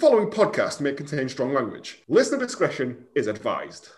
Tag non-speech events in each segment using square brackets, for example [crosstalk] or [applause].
following podcast may contain strong language. Listener discretion is advised.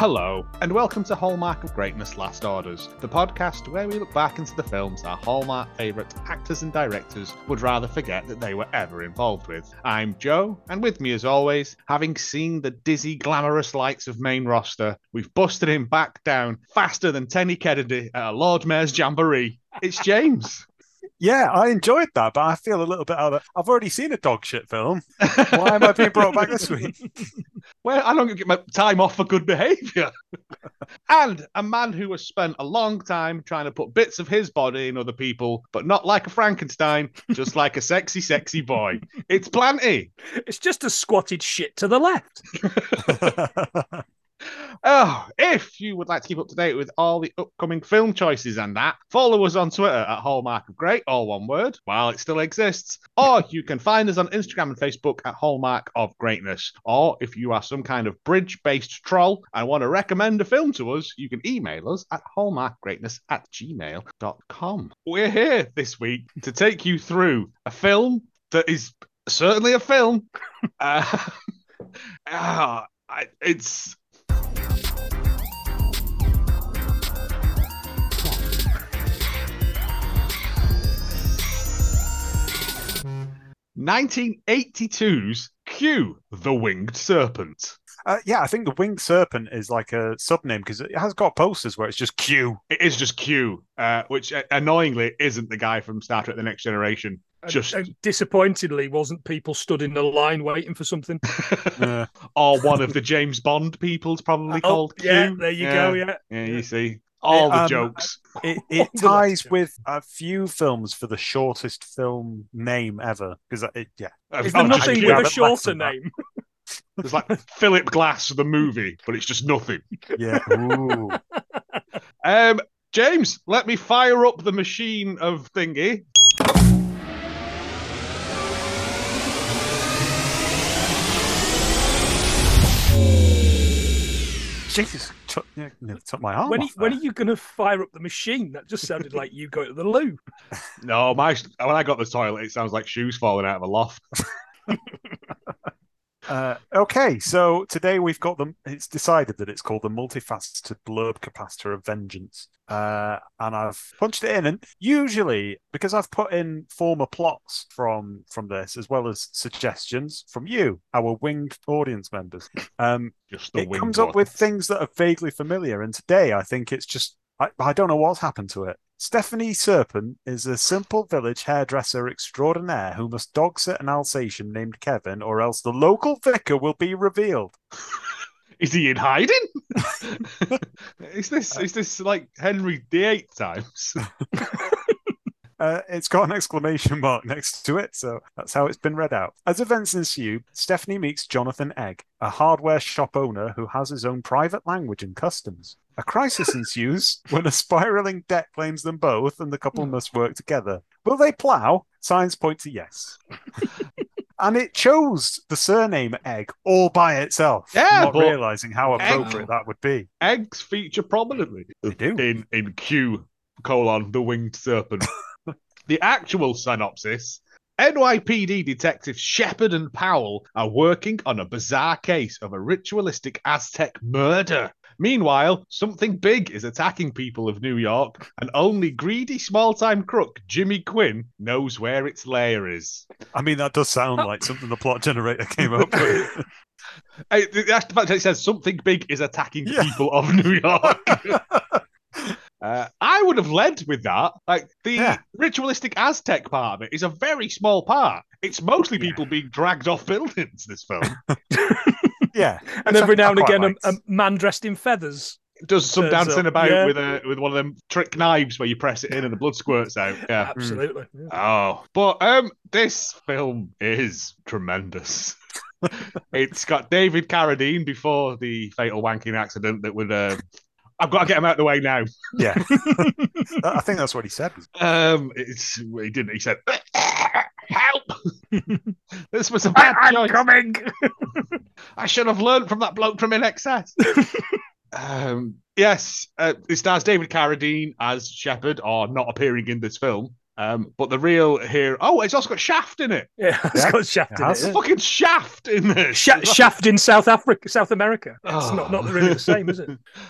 Hello, and welcome to Hallmark of Greatness Last Orders, the podcast where we look back into the films our Hallmark favourite actors and directors would rather forget that they were ever involved with. I'm Joe, and with me as always, having seen the dizzy, glamorous lights of main roster, we've busted him back down faster than Tenny Kennedy at a Lord Mayor's Jamboree. It's James. Yeah, I enjoyed that, but I feel a little bit out of. I've already seen a dog shit film. Why am I being brought back this week? [laughs] Well, I don't get my time off for good behaviour. and a man who has spent a long time trying to put bits of his body in other people, but not like a Frankenstein, just like a sexy, sexy boy. It's Planty. It's just a squatted shit to the left. [laughs] Oh, if you would like to keep up to date with all the upcoming film choices and that, follow us on Twitter at Hallmark of Great, all one word, while it still exists. Or you can find us on Instagram and Facebook at Hallmark of Greatness. Or if you are some kind of bridge based troll and want to recommend a film to us, you can email us at hallmarkgreatness at gmail.com. We're here this week to take you through a film that is certainly a film. [laughs] uh, [laughs] ah, it's 1982's Q, the Winged Serpent. uh, yeah, I think the winged serpent is like a subname because it has got posters where it's just Q. It is just Q, uh, which uh, annoyingly isn't the guy from Star Trek The Next Generation. Just- and disappointingly, wasn't people stood in the line waiting for something? [laughs] Uh, or one of the James Bond people's probably Oh, called Q. yeah, there you go. Yeah, Yeah, you see. All the um, jokes. it [laughs] it ties with a few films for the shortest film name ever because yeah. is there nothing with a shorter less than that. name? [laughs] It's like Philip Glass, the movie, but it's just nothing. Yeah. Ooh. [laughs] Um, James, let me fire up the machine of thingy. Jesus, took, yeah, nearly took my arm When, off are- when are you going to fire up the machine? That just sounded like you going to the loo. [laughs] No, my when I got the toilet, it sounds like shoes falling out of a loft. [laughs] Uh, okay, so today we've got them. It's decided that it's called the multifaceted blurb capacitor of vengeance, uh, and I've punched it in. And usually, because I've put in former plots from from this, as well as suggestions from you, our winged audience members, um, it comes up with things that are vaguely familiar. And today, I think it's just I, I don't know what's happened to it. Stephanie Serpent is a simple village hairdresser extraordinaire who must dog sit an Alsatian named Kevin, or else the local vicar will be revealed. [laughs] Is he in hiding? [laughs] is this is this like Henry VIII times? [laughs] Uh, it's got an exclamation mark next to it, so that's how it's been read out. As events ensue, Stephanie meets Jonathan Egg, a hardware shop owner who has his own private language and customs. A crisis ensues [laughs] when a spiraling debt claims them both and the couple hmm. must work together. Will they plough? Signs point to yes. [laughs] and it chose the surname Egg all by itself, Yeah, not but realizing how Egg- appropriate that would be. Eggs feature prominently They do. in in Q colon the winged serpent. [laughs] the actual synopsis. NYPD detectives Shepard and Powell are working on a bizarre case of a ritualistic Aztec murder. Meanwhile, something big is attacking people of New York, and only greedy small time crook Jimmy Quinn knows where its lair is. I mean, that does sound like something the plot generator came up with. [laughs] Hey, That's the fact that it says something big is attacking Yeah. people of New York. [laughs] Uh, I would have led with that. Like the Yeah. ritualistic Aztec part of it is a very small part. It's mostly Yeah. people being dragged off buildings. This film [laughs] yeah. [laughs] And which every I- now and quite again, a, liked. a man dressed in feathers. does some dancing up, about yeah. with a with one of them trick knives where you press it in and the blood squirts out. Yeah. Absolutely. Yeah. Oh, but um, this film is tremendous. [laughs] it's got David Carradine before the fatal wanking accident that would. Uh, I've got to get him out of the way now. Yeah. [laughs] I think that's what he said. Um, it's he didn't. He said, "Help! [laughs] this was a bad choice." coming. [laughs] I should have learned from that bloke from INXS. [laughs] um, yes, uh, it stars David Carradine as Shepard, or not appearing in this film. Um, but the real here, Oh, it's also got Shaft in it. Yeah, [laughs] it's Yeah, got Shaft it in has. it. yeah. Fucking Shaft in this. Sha- Shaft in South Africa, South America. It's Oh. not, not really the same, is it?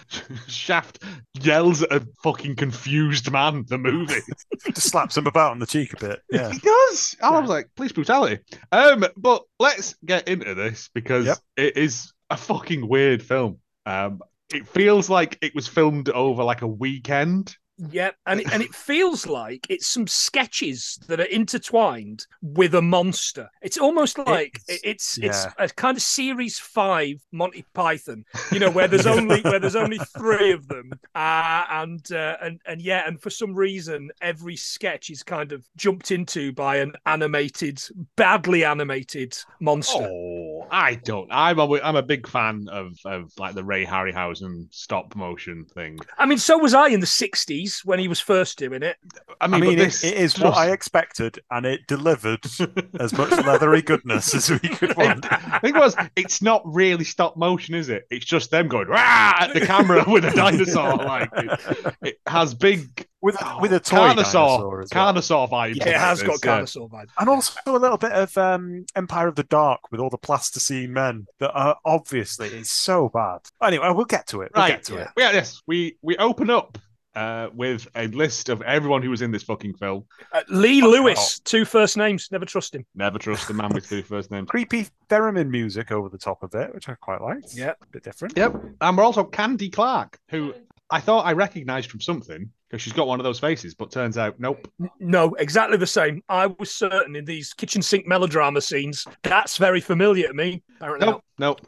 [laughs] Shaft yells at a fucking confused man. The movie. [laughs] Just slaps him about on the cheek a bit. Yeah. He does. I was like, police brutality. Um, but let's get into this because Yep. it is a fucking weird film. Um, it feels like it was filmed over like a weekend. Yep, and it, and it feels like it's some sketches that are intertwined with a monster. It's almost like It's- it's it's a kind of series five Monty Python, you know, where there's only where there's only three of them, uh, and uh, and and yeah, and for some reason every sketch is kind of jumped into by an animated, badly animated monster. Oh, I don't. I'm a, I'm a big fan of of like the Ray Harryhausen stop motion thing. I mean, so was I in the '60s when he was first doing it. I I mean, mean, it, it is just- what I expected, and it delivered [laughs] as much leathery goodness as we could want. I [laughs] think it was. It's not really stop motion, is it? It's just them going rah at the camera with a dinosaur. Like it, it has big With with a toy Carnosaur, dinosaur as well. Carnosaur vibes. Yeah, it has this, got yeah. Carnosaur vibe. And also a little bit of um, Empire of the Dark with all the plasticine men that are obviously it's so bad. Anyway, we'll get to it. We'll Right. get to it. Yeah, yes. We we open up uh, with a list of everyone who was in this fucking film. Uh, Lee Fucking Lewis, two first names. Never trust him. Never trust the man with two first names. [laughs] Creepy theremin music over the top of it, which I quite liked. Yeah. a bit different. Yep. And we're also Candy Clark, who I thought I recognised from something because she's got one of those faces, but turns out nope. No, exactly the same. I was certain in these kitchen sink melodrama scenes. That's very familiar to me. Apparently Nope. Nope.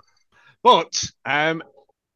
But um,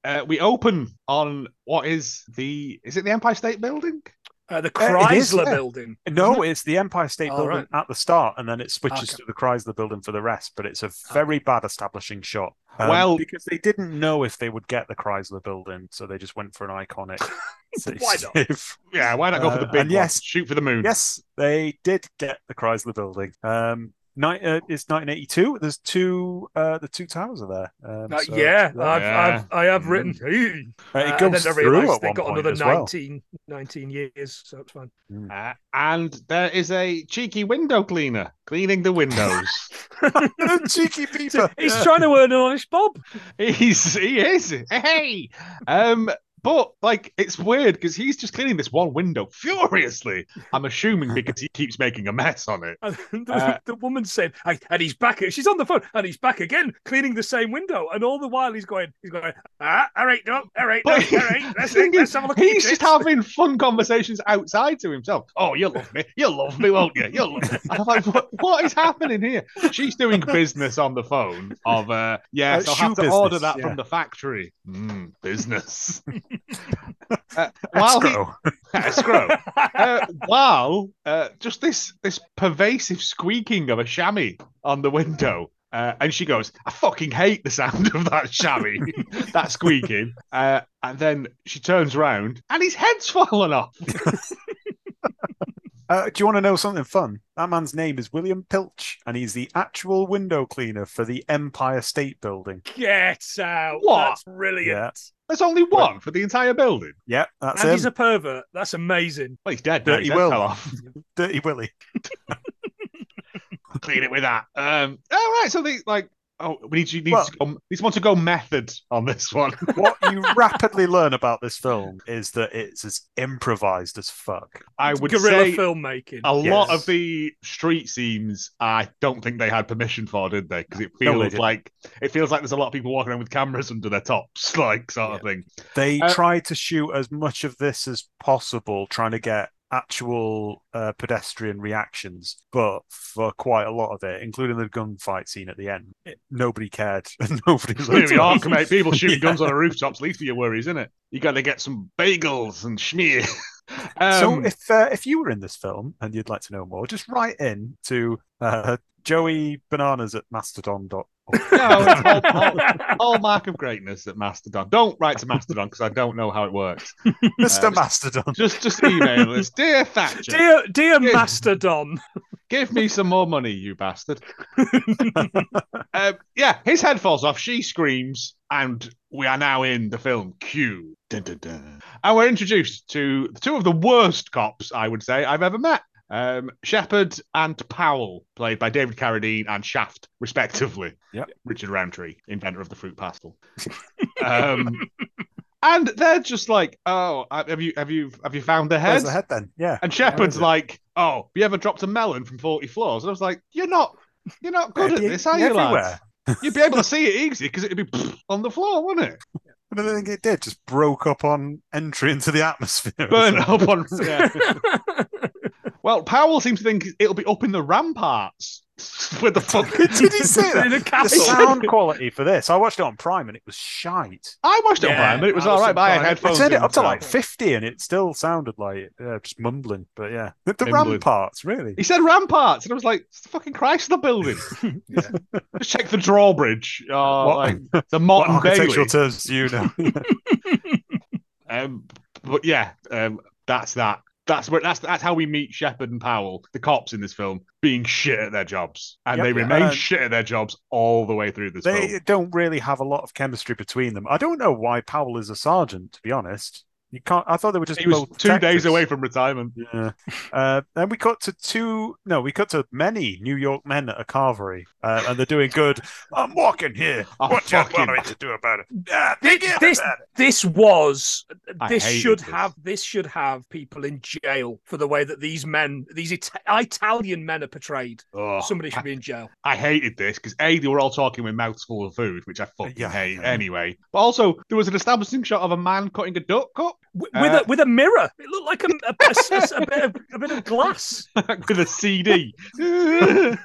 uh, we open on what is the is it the Empire State Building? Uh, the Uh, it is, Chrysler yeah. building. No, it's the Empire State Oh, Building right. at the start, and then it switches Okay. to the Chrysler Building for the rest. But it's a very bad establishing shot. Um, Well- because they didn't know if they would get the Chrysler Building, so they just went for an iconic. [laughs] Why not? Yeah, why not go for the Uh, big and one? yes- Shoot for the moon. Yes, they did get the Chrysler Building. Um, ni- uh, it's 1982. There's two. Uh, the two towers are there. Um, Uh, so- yeah, so I've, Yeah. I've, I have written. "Hey." Uh, it Uh, goes and then through at they one got point another as well. 19, 19 years, so it's fine. Uh, and there is a cheeky window cleaner cleaning the windows. [laughs] [laughs] Cheeky Peter. He's Yeah. trying to earn an honest bob. He's he is. Hey. Um but like it's weird because he's just cleaning this one window furiously. I'm assuming because he keeps making a mess on it. And [laughs] the, Uh, the woman said, "I- and he's back. She's on the phone, and he's back again, cleaning the same window. And all the while, he's going, he's going, ah, all right, no, all right, no, all But right. [laughs] Let's, thing let's have a look at he's just tits." having fun conversations outside to himself. Oh, you'll love me. You'll love me, won't you? You'll love me. And I'm like, what, what is happening here? She's doing business on the phone of, uh, yes, Uh, I'll have shoe to order that yeah. from the factory. Mm, business. [laughs] uh, [laughs] while he, Escrow. escrow. [laughs] [laughs] uh, while uh, just this this pervasive squeaking of a chamois on the window. Uh, and she goes, I fucking hate the sound of that chamois, that squeaking. Uh, and then she turns around and his head's fallen off. Uh, do you want to know something fun? That man's name is William Pilch, and he's the actual window cleaner for the Empire State Building. Get out! What? That's brilliant. Yeah, There's only one for the entire building. yeah, that's and him. he's a pervert. That's amazing. Well, he's dead. now. Dirty His Will. fell off. [laughs] Dirty Willie. [laughs] Clean it with that. Um, all right. So they like. Oh, we need you need, Well- to go, need someone to go method on this one. [laughs] what you rapidly learn about this film is that it's as improvised as fuck. I would Guerrilla say filmmaking. A lot of the street scenes, I don't think they had permission for, did they? Because it feels didn't. like it feels like there's a lot of people walking around with cameras under their tops, [laughs] like sort of thing. They Uh, try to shoot as much of this as possible, trying to get actual uh, pedestrian reactions, but for quite a lot of it, including the gunfight scene at the end, it, nobody cared. [laughs] nobody looked York, at mate. People shooting [laughs] Yeah. guns on the rooftops. Least of your worries, isn't it? You got to get some bagels and schmear. [laughs] so Um, if uh, if you were in this film and you'd like to know more, just write in to uh, Joey Bananas at Mastodon.org. no, it's all, all, [laughs] all mark of greatness at Mastodon. Don't write to Mastodon because I don't know how it works. [laughs] Mr. Uh, Mastodon. Just just email us, [laughs] dear Thatcher. Dear, dear Yeah. Mastodon. Give me some more money, you bastard. um, yeah, his head falls off. She screams, and we are now in the film Q. Dun, dun, dun. And we're introduced to two of the worst cops, I would say, I've ever met. Um, Shepard and Powell, played by David Carradine and Shaft, respectively. Yep. Richard Roundtree, inventor of the fruit pastel. [laughs] um, and they're just like, "Oh, have you have you have you found the head?" Where's the head then? Yeah. And Shepard's like, "Oh, have you ever dropped a melon from forty floors?" And I was like, "You're not, you're not good at this, are you, everywhere. lads? You'd be able to see it easy because it'd be [laughs] on the floor, wouldn't it? But I think it did. Just broke up on entry into the atmosphere. Burn [laughs] up on." Yeah. Well, Powell seems to think it'll be up in the ramparts. [laughs] With the fuck? [laughs] Did he say that? In a castle. The castle. sound quality for this, I watched it on Prime and it was shite. I watched it on Yeah, Prime, but it was I all right. was But I had on Prime. I headphones. turned it in, up to so- like 50 and it still sounded like uh, just mumbling. But yeah, the, the Mumbling. ramparts, really. He said ramparts, and I was like, "It's the fucking Chrysler building." [laughs] Just check the drawbridge. Oh, What- like the What motte and architectural Bailey. terms do you know? Um, but yeah, um, that's that. That's where that's that's how we meet Shepard and Powell, the cops in this film, being shit at their jobs, and Yep. they remain Uh, shit at their jobs all the way through this film. they film. don't really have a lot of chemistry between them. I don't know why Powell is a sergeant, to be honest. You can't. I thought they were just He was both two days away from retirement. Yeah. Uh, then we cut to two. No, we cut to many New York men at a carvery, uh, and they're doing good. I'm walking here. Oh, what you fucking- want me to do about it? Ah, This, forget this, about it. this was this should this. have this should have people in jail for the way that these men these Ita- Italian men are portrayed. Oh, Somebody should I, be in jail. I hated this because a they were all talking with mouths full of food, which I fucking Yeah. hate anyway. But also there was an establishing shot of a man cutting a duck cup With, Uh, with a with a mirror. It looked like a, a, a- a- a bit of a bit of glass. [laughs] with a CD. [laughs]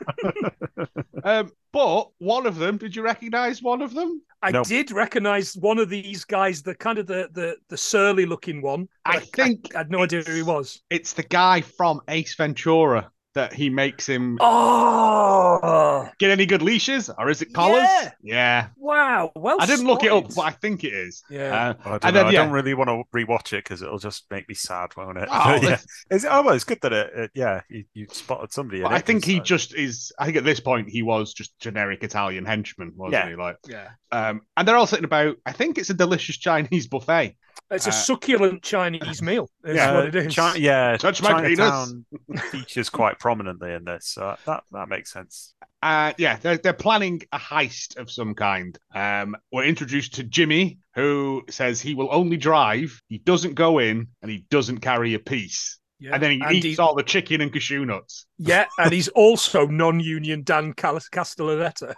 um, but one of them, did you recognise one of them? I No. did recognize one of these guys, the kind of the the, the surly looking one. I but think I, had no idea who he was. It's the guy from Ace Ventura that he makes him Oh get any good leashes, or is it collars? Yeah. Yeah. wow! Well, I didn't look it up, but I think it is. Yeah. Uh, I don't, And know. then, I yeah. don't really want to rewatch it because it'll just make me sad, won't it? [laughs] Oh, yeah. that's- Is it, oh, well, it's good that it, it yeah, you, you spotted somebody. in it, I think he uh, just is. I think at this point he was just generic Italian henchman, wasn't Yeah. he? Like, yeah. um, and they're all sitting about. I think it's a delicious Chinese buffet. It's Uh, a succulent Chinese meal. Is yeah, what it is. Chi- yeah, Touch my penis. Chinatown [laughs] features quite prominently in this, so that that makes sense. Uh, yeah, they're, they're planning a heist of some kind. Um, we're introduced to Jimmy, who says he will only drive, he doesn't go in, and he doesn't carry a piece. Yeah. And then he And eats he- all the chicken and cashew nuts. yeah, and he's also non-union Dan Cal- Castellaneta.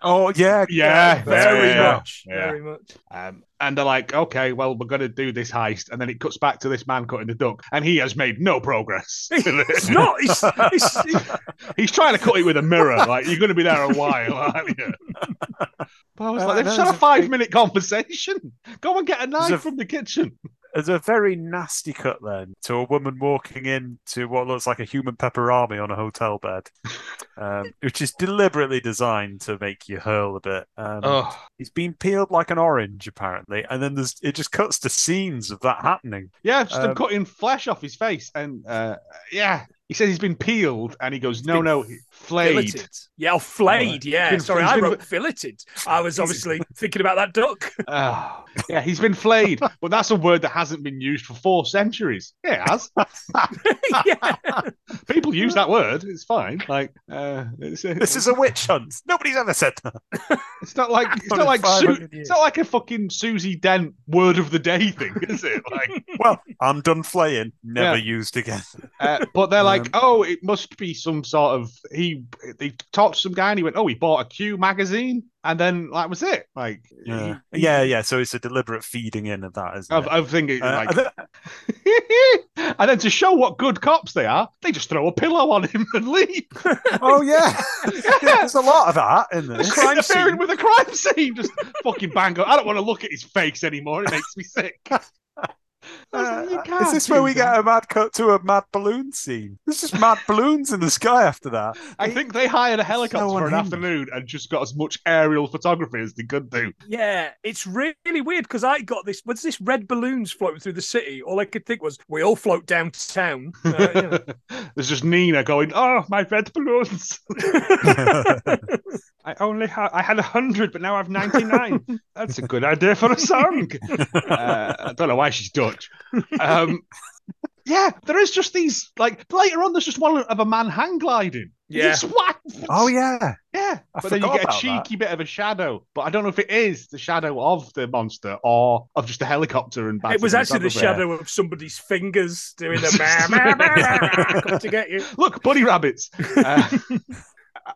Oh yeah, [laughs] Yeah, very yeah, much, yeah. very much. Um, and they're like, okay, well, we're going to do this heist. And then it cuts back to this man cutting the duck, and he has made no progress. [laughs] It's not. He's, he's, [laughs] He's trying to cut it with a mirror. Like, you're going to be there a while, aren't you? But I was Uh, like, they've and just had a five-minute conversation. Go and get a knife a- from the kitchen. There's a very nasty cut then to a woman walking into what looks like a human pepperami on a hotel bed, [laughs] um, which is deliberately designed to make you hurl a bit. Um, Oh, He's been peeled like an orange, apparently, and then there's it just cuts to scenes of that happening. yeah, just him Um, cutting flesh off his face. And uh, yeah, he says he's been peeled, and he goes, no, been no, flayed. filleted. Yeah, oh, flayed. Yeah, Been- sorry, he's I been- wrote filleted. I was obviously [laughs] thinking about that duck. Oh, [laughs] yeah, he's been flayed, but that's a word that hasn't been used for four centuries. Yeah, it has. [laughs] yeah. People use that word. It's fine. Like, uh, it's, This is a witch hunt. Nobody's ever said that. It's not like it's not like Su- it's not like a fucking Susie Dent word of the day thing, is it? Like, Well, I'm done flaying. Never Yeah. used again. uh, but they're like, Um, oh, it must be some sort of he. They talked to some guy and he went, oh, he bought a Q magazine, and then that was it. Like, Yeah, he- yeah, yeah. So it's a deliberate feeding in of that, isn't I, it? I think it, Uh, like, and [laughs] then- and then to show what good cops they are, they just throw a pillow on him and leave. [laughs] oh yeah, [laughs] yeah. there's a lot of that in this. crime scene. with a crime scene, just fucking bang. I don't want to look at his face anymore. It makes me sick. Uh, is this where we that. get a mad cut to a mad balloon scene? There's just mad balloons in the sky after that. I think they hired a helicopter for an afternoon and just got as much aerial photography as they could do. Yeah, it's really weird because I got this. Was this red balloons floating through the city? All I could think was, we all float downtown. Uh, you know. [laughs] There's just Nina going, "Oh, my red balloons! [laughs] [laughs] I only had I had hundred, but now I've ninety nine. That's a good idea for a song." uh, I don't know why she's Dutch. Um, yeah, there is just these like later on. There's just one of a man hang gliding. Yeah. Just what? oh yeah, Yeah, I but then you get a about cheeky bit of a shadow. But I don't know if it is the shadow of the monster or of just a helicopter and bad it was actually the cinematography. shadow of somebody's fingers doing come to get you. Look, bunny rabbits. Uh,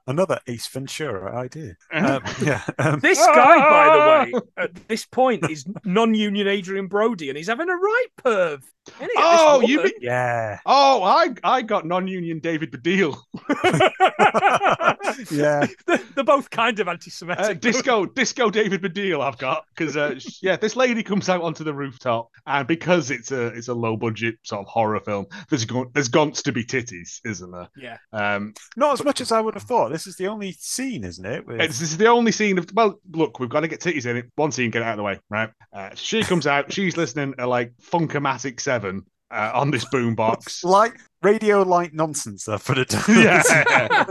another Ace Ventura idea. Um, [laughs] yeah, um, This guy, by the [laughs] way, at this point is non-union Adrien Brody, and he's having a right perv. Isn't he, at Oh, this you woman? yeah, oh, I I got non-union David Baddiel. [laughs] yeah. [laughs] they're, they're both kind of anti-Semitic. Uh, disco, disco David Baddiel. I've got because uh, yeah, this lady comes out onto the rooftop, and because it's a it's a low budget sort of horror film, there's going there's to be titties, isn't there? yeah, Um, Not as much as I would have thought. This is the only scene, isn't it? with- It's, this is the only scene of well, look, we've got to get titties in it. One scene, get it out of the way, right? Uh, she comes out, she's listening to like Funkomatic Seven uh, on this boombox. like radio light nonsense. I put it down. yeah.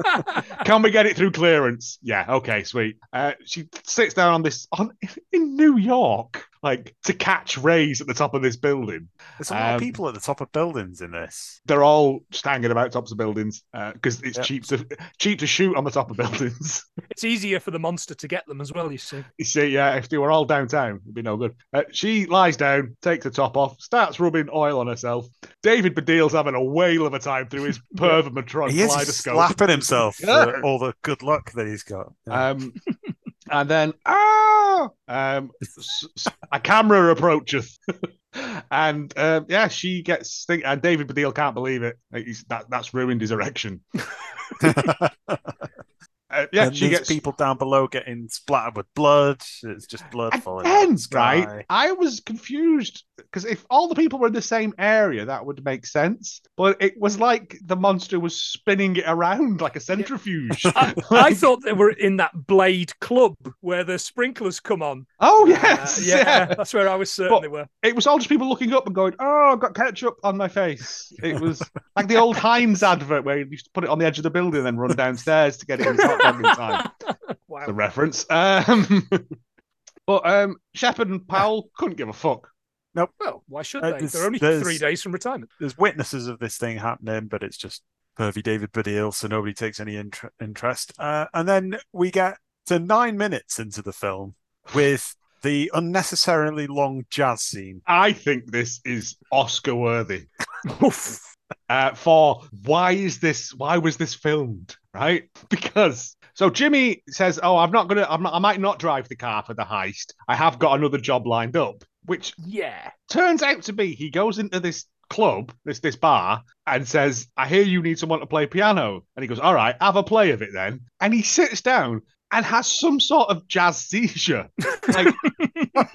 [laughs] Can we get it through clearance? Yeah. Okay. Sweet. Uh, she sits down on this on in New York, like to catch rays at the top of this building. There's a lot Um, of people at the top of buildings in this. They're all just hanging about tops of buildings because it's Yep. cheap to cheap to shoot on the top of buildings. [laughs] it's easier for the monster to get them as well. You see, You see, yeah, if they were all downtown, it'd be no good. Uh, she lies down, takes the top off, starts rubbing oil on herself. David Baddiel's having a whale of a time through his [laughs] Pervermatron He is he's kaleidoscope. slapping himself for all the good luck that he's got. Yeah. Um, and then, ah, um, a camera approaches. [laughs] and um, yeah, she gets, think- and David Baddiel can't believe it. He's, that, that's ruined his erection. [laughs] Uh, yeah, and she there's gets people down below getting splattered with blood. It's just blood falling out of Again, the sky. right? I was confused because if all the people were in the same area, that would make sense. But it was like the monster was spinning it around like a centrifuge. [laughs] I, [laughs] I thought they were in that Blade Club where the sprinklers come on. oh Uh, yes, yeah, yeah. [laughs] that's where I was certain But- they were. It was all just people looking up and going, "Oh, I've got ketchup on my face." It was like the old Heinz advert where you used to put it on the edge of the building and then run downstairs to get it in in time. [laughs] Wow. The reference. Um, [laughs] but um, Shepard and Powell couldn't give a fuck. No, well, why should Uh, they? there's- They're only three days from retirement. There's witnesses of this thing happening, but it's just pervy David Baddiel, so nobody takes any inter- interest. Uh, and then we get to nine minutes into the film with the unnecessarily long jazz scene. I think this is Oscar worthy. [laughs] Uh, for why is this why was this filmed right? [laughs] Because so jimmy says oh i'm not gonna I'm not, i might not drive the car for the heist. I have got another job lined up which Yeah. turns out to be he goes into this club this this bar and says i hear you need someone to play piano. And he goes all right have a play of it then. And he sits down and has some sort of jazz seizure. [laughs] Like [laughs]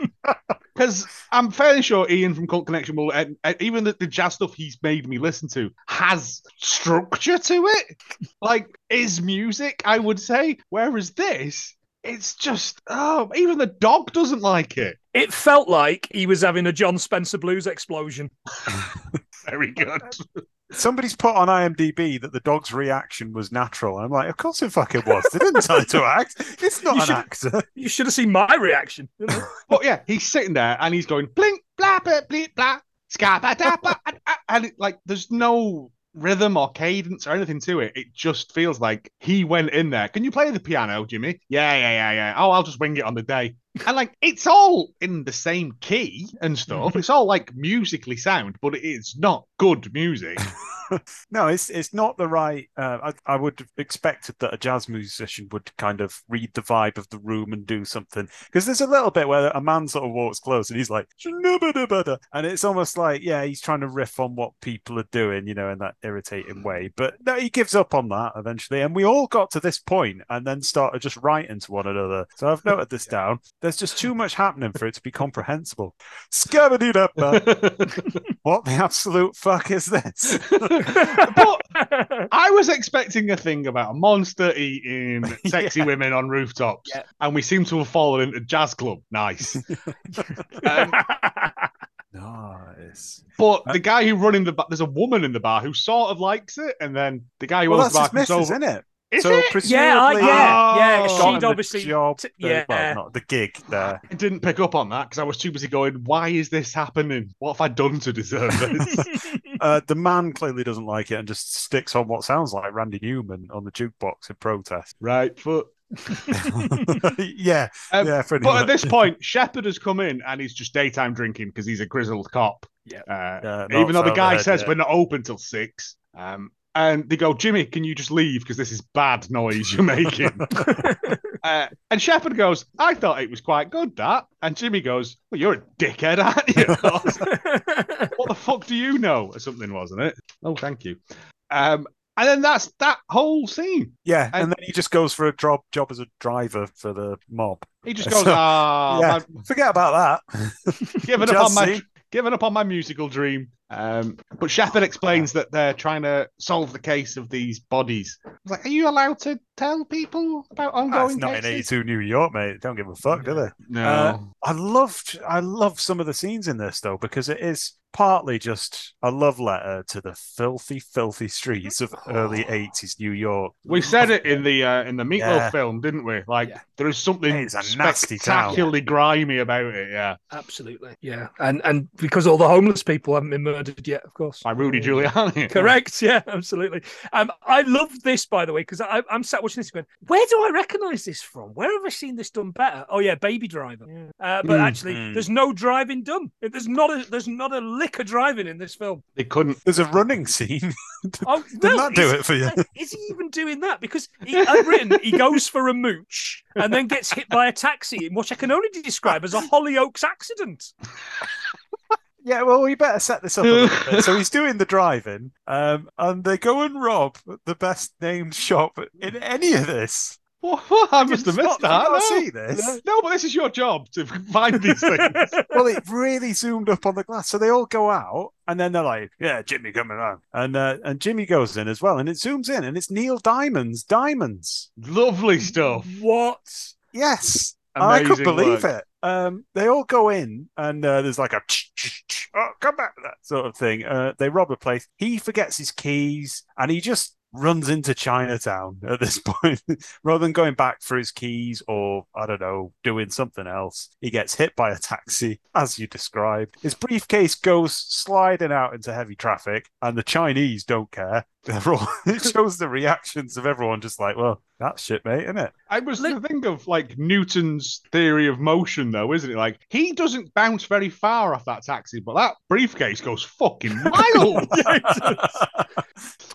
because I'm fairly sure Ian from Cult Connection will, and, and even the, the jazz stuff he's made me listen to has structure to it, like is music, I would say. Whereas this, it's just oh, even the dog doesn't like it. It felt like he was having a Jon Spencer blues explosion. [laughs] Very good. [laughs] Somebody's put on IMDb that the dog's reaction was natural. I'm like, of course it fucking was. They didn't tell it to act. It's not You an should- actor. You should have seen my reaction. you [laughs] know? But yeah, he's sitting there and he's going blink, blah, blah, bleep, blah, scabba, dabba, and, and it, like there's no rhythm or cadence or anything to it. It just feels like he went in there. Can you play the piano, Jimmy? Yeah, yeah, yeah, yeah. Oh, I'll just wing it on the day. And like it's all in the same key and stuff. [laughs] It's all like musically sound, but it is not good music. [laughs] [laughs] no, it's it's not the right. Uh, I, I would have expected that a jazz musician would kind of read the vibe of the room and do something because there's a little bit where a man sort of walks close and he's like, and it's almost like yeah, he's trying to riff on what people are doing, you know, in that irritating way. But no, he gives up on that eventually, and we all got to this point and then started just writing to one another. So I've [laughs] noted this down. There's just too much happening for it to be comprehensible. [laughs] What the absolute fuck is this? But [laughs] I was expecting a thing about a monster eating [laughs] sexy Yeah. women on rooftops, Yeah. and we seem to have fallen into jazz club. Nice. [laughs] um, nice. but the guy who running the bar, there's a woman in the bar who sort of likes it, and then the guy who Well, owns that's the bar his comes missus, over. isn't it? Is so it? Yeah, I- yeah, yeah, Oh. got she'd obviously job. t- the- yeah. well, not the gig there. I didn't pick up on that because I was too busy going, "Why is this happening? What have I done to deserve this?" [laughs] Uh, the man clearly doesn't like it and just sticks on what sounds like Randy Newman on the jukebox in protest. right foot. [laughs] yeah, Um, yeah. Pretty But at this point, Shepard has come in and he's just daytime drinking because he's a grizzled cop. Yeah. Uh, Yeah, even though the guy says head, we're not open till six. Um, and they go, Jimmy, can you just leave because this is bad noise you're making? [laughs] uh, and Shepard goes, I thought it was quite good that. And Jimmy goes, Well, you're a dickhead, aren't you? Like, [laughs] what the fuck do you know? Or something, wasn't it? Oh, thank you. Um, and then that's that whole scene. yeah, and- and then he just goes for a job job as a driver for the mob. He just goes, [laughs] So, Ah, yeah, forget about that. giving up on my giving up on my musical dream. Um, but Shepard explains that they're trying to solve the case of these bodies. I was like, are you allowed to tell people about That's ongoing not in 82 New York, mate. Don't give a fuck, do they? No. Uh, I loved I love some of the scenes in this though because it is partly just a love letter to the filthy, filthy streets of early [sighs] '80s New York. we said it in the uh, in the Meatloaf Yeah. film, didn't we? Like Yeah. there is something It's a nasty town. grimy about it. Yeah, Absolutely, yeah, and and because all the homeless people haven't been murdered yet, of course. by Rudy Giuliani. [laughs] Correct. Yeah, absolutely. Um, I love this, by the way, because I'm sat watching this going, where do I recognise this from? Where have I seen this done better? Oh yeah, Baby Driver. Uh, but Mm, actually, mm. there's no driving done. There's not a there's not a lick of driving in this film. They couldn't. There's a running scene. [laughs] Oh, Didn't that do is- it for you? Is he even doing that? Because he, I've written he goes for a mooch and then gets hit by a taxi in what I can only describe as a Hollyoaks accident. [laughs] Yeah, well, we better set this up a little bit. So [laughs] he's doing the driving, um, and they go and rob the best named shop in any of this. What, what? I must have missed that. No. see this? No, but this is your job to [laughs] find these things. [laughs] well, it really zoomed up on the glass. So they all go out, and then they're like, "Yeah, Jimmy coming on," and uh, and Jimmy goes in as well, and it zooms in, and it's Neil Diamond's diamonds. Lovely stuff. what? Yes, I could believe work. it. Um, they all go in, and uh, there's like a oh, come back that sort of thing. Uh, they rob a place. He forgets his keys, and he just runs into Chinatown at this [laughs] point. Rather than going back for his keys or I don't know, doing something else, he gets hit by a taxi, [laughs] as you described. His briefcase goes sliding out into heavy traffic, and the Chinese don't care. They're [laughs] it [laughs] shows the reactions of everyone, just like, well, that's shit, mate, isn't it? I was Let- to think of like Newton's theory of motion, though, isn't it? Like he doesn't bounce very far off that taxi, but that briefcase goes fucking [laughs] wild.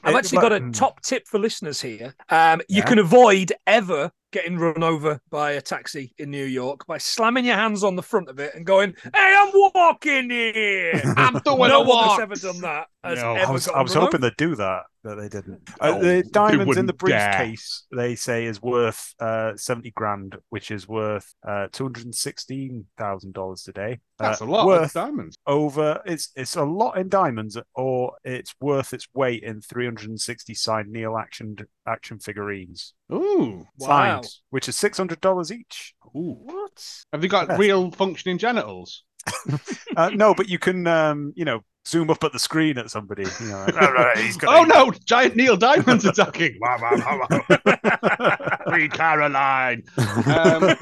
I've actually got a top tip for listeners here. Um, you Yeah. can avoid ever getting run over by a taxi in New York by slamming your hands on the front of it and going, "Hey, I'm walking here." [laughs] I'm doing no a one walk. has ever done that. Has No, I ever I was, I was hoping they'd do that, but they didn't. Uh, No, the diamonds in the wouldn't dare. briefcase, they say, is worth uh, 70 grand, which is worth uh, $216,000 today. That's Uh, a lot Worth of diamonds. over, it's it's a lot in diamonds, or it's worth its weight in 360 signed Neil action action figurines. Ooh. Wow. Which is $600 each. Ooh. What? Have they got Yes. real functioning genitals? [laughs] Uh, no, but you can, um, you know, zoom up at the screen at somebody. You know, [laughs] like, "Oh, right, Oh no, giant Neil Diamond's attacking. Wow, wow, wow, wow. [laughs] Free Caroline. Um,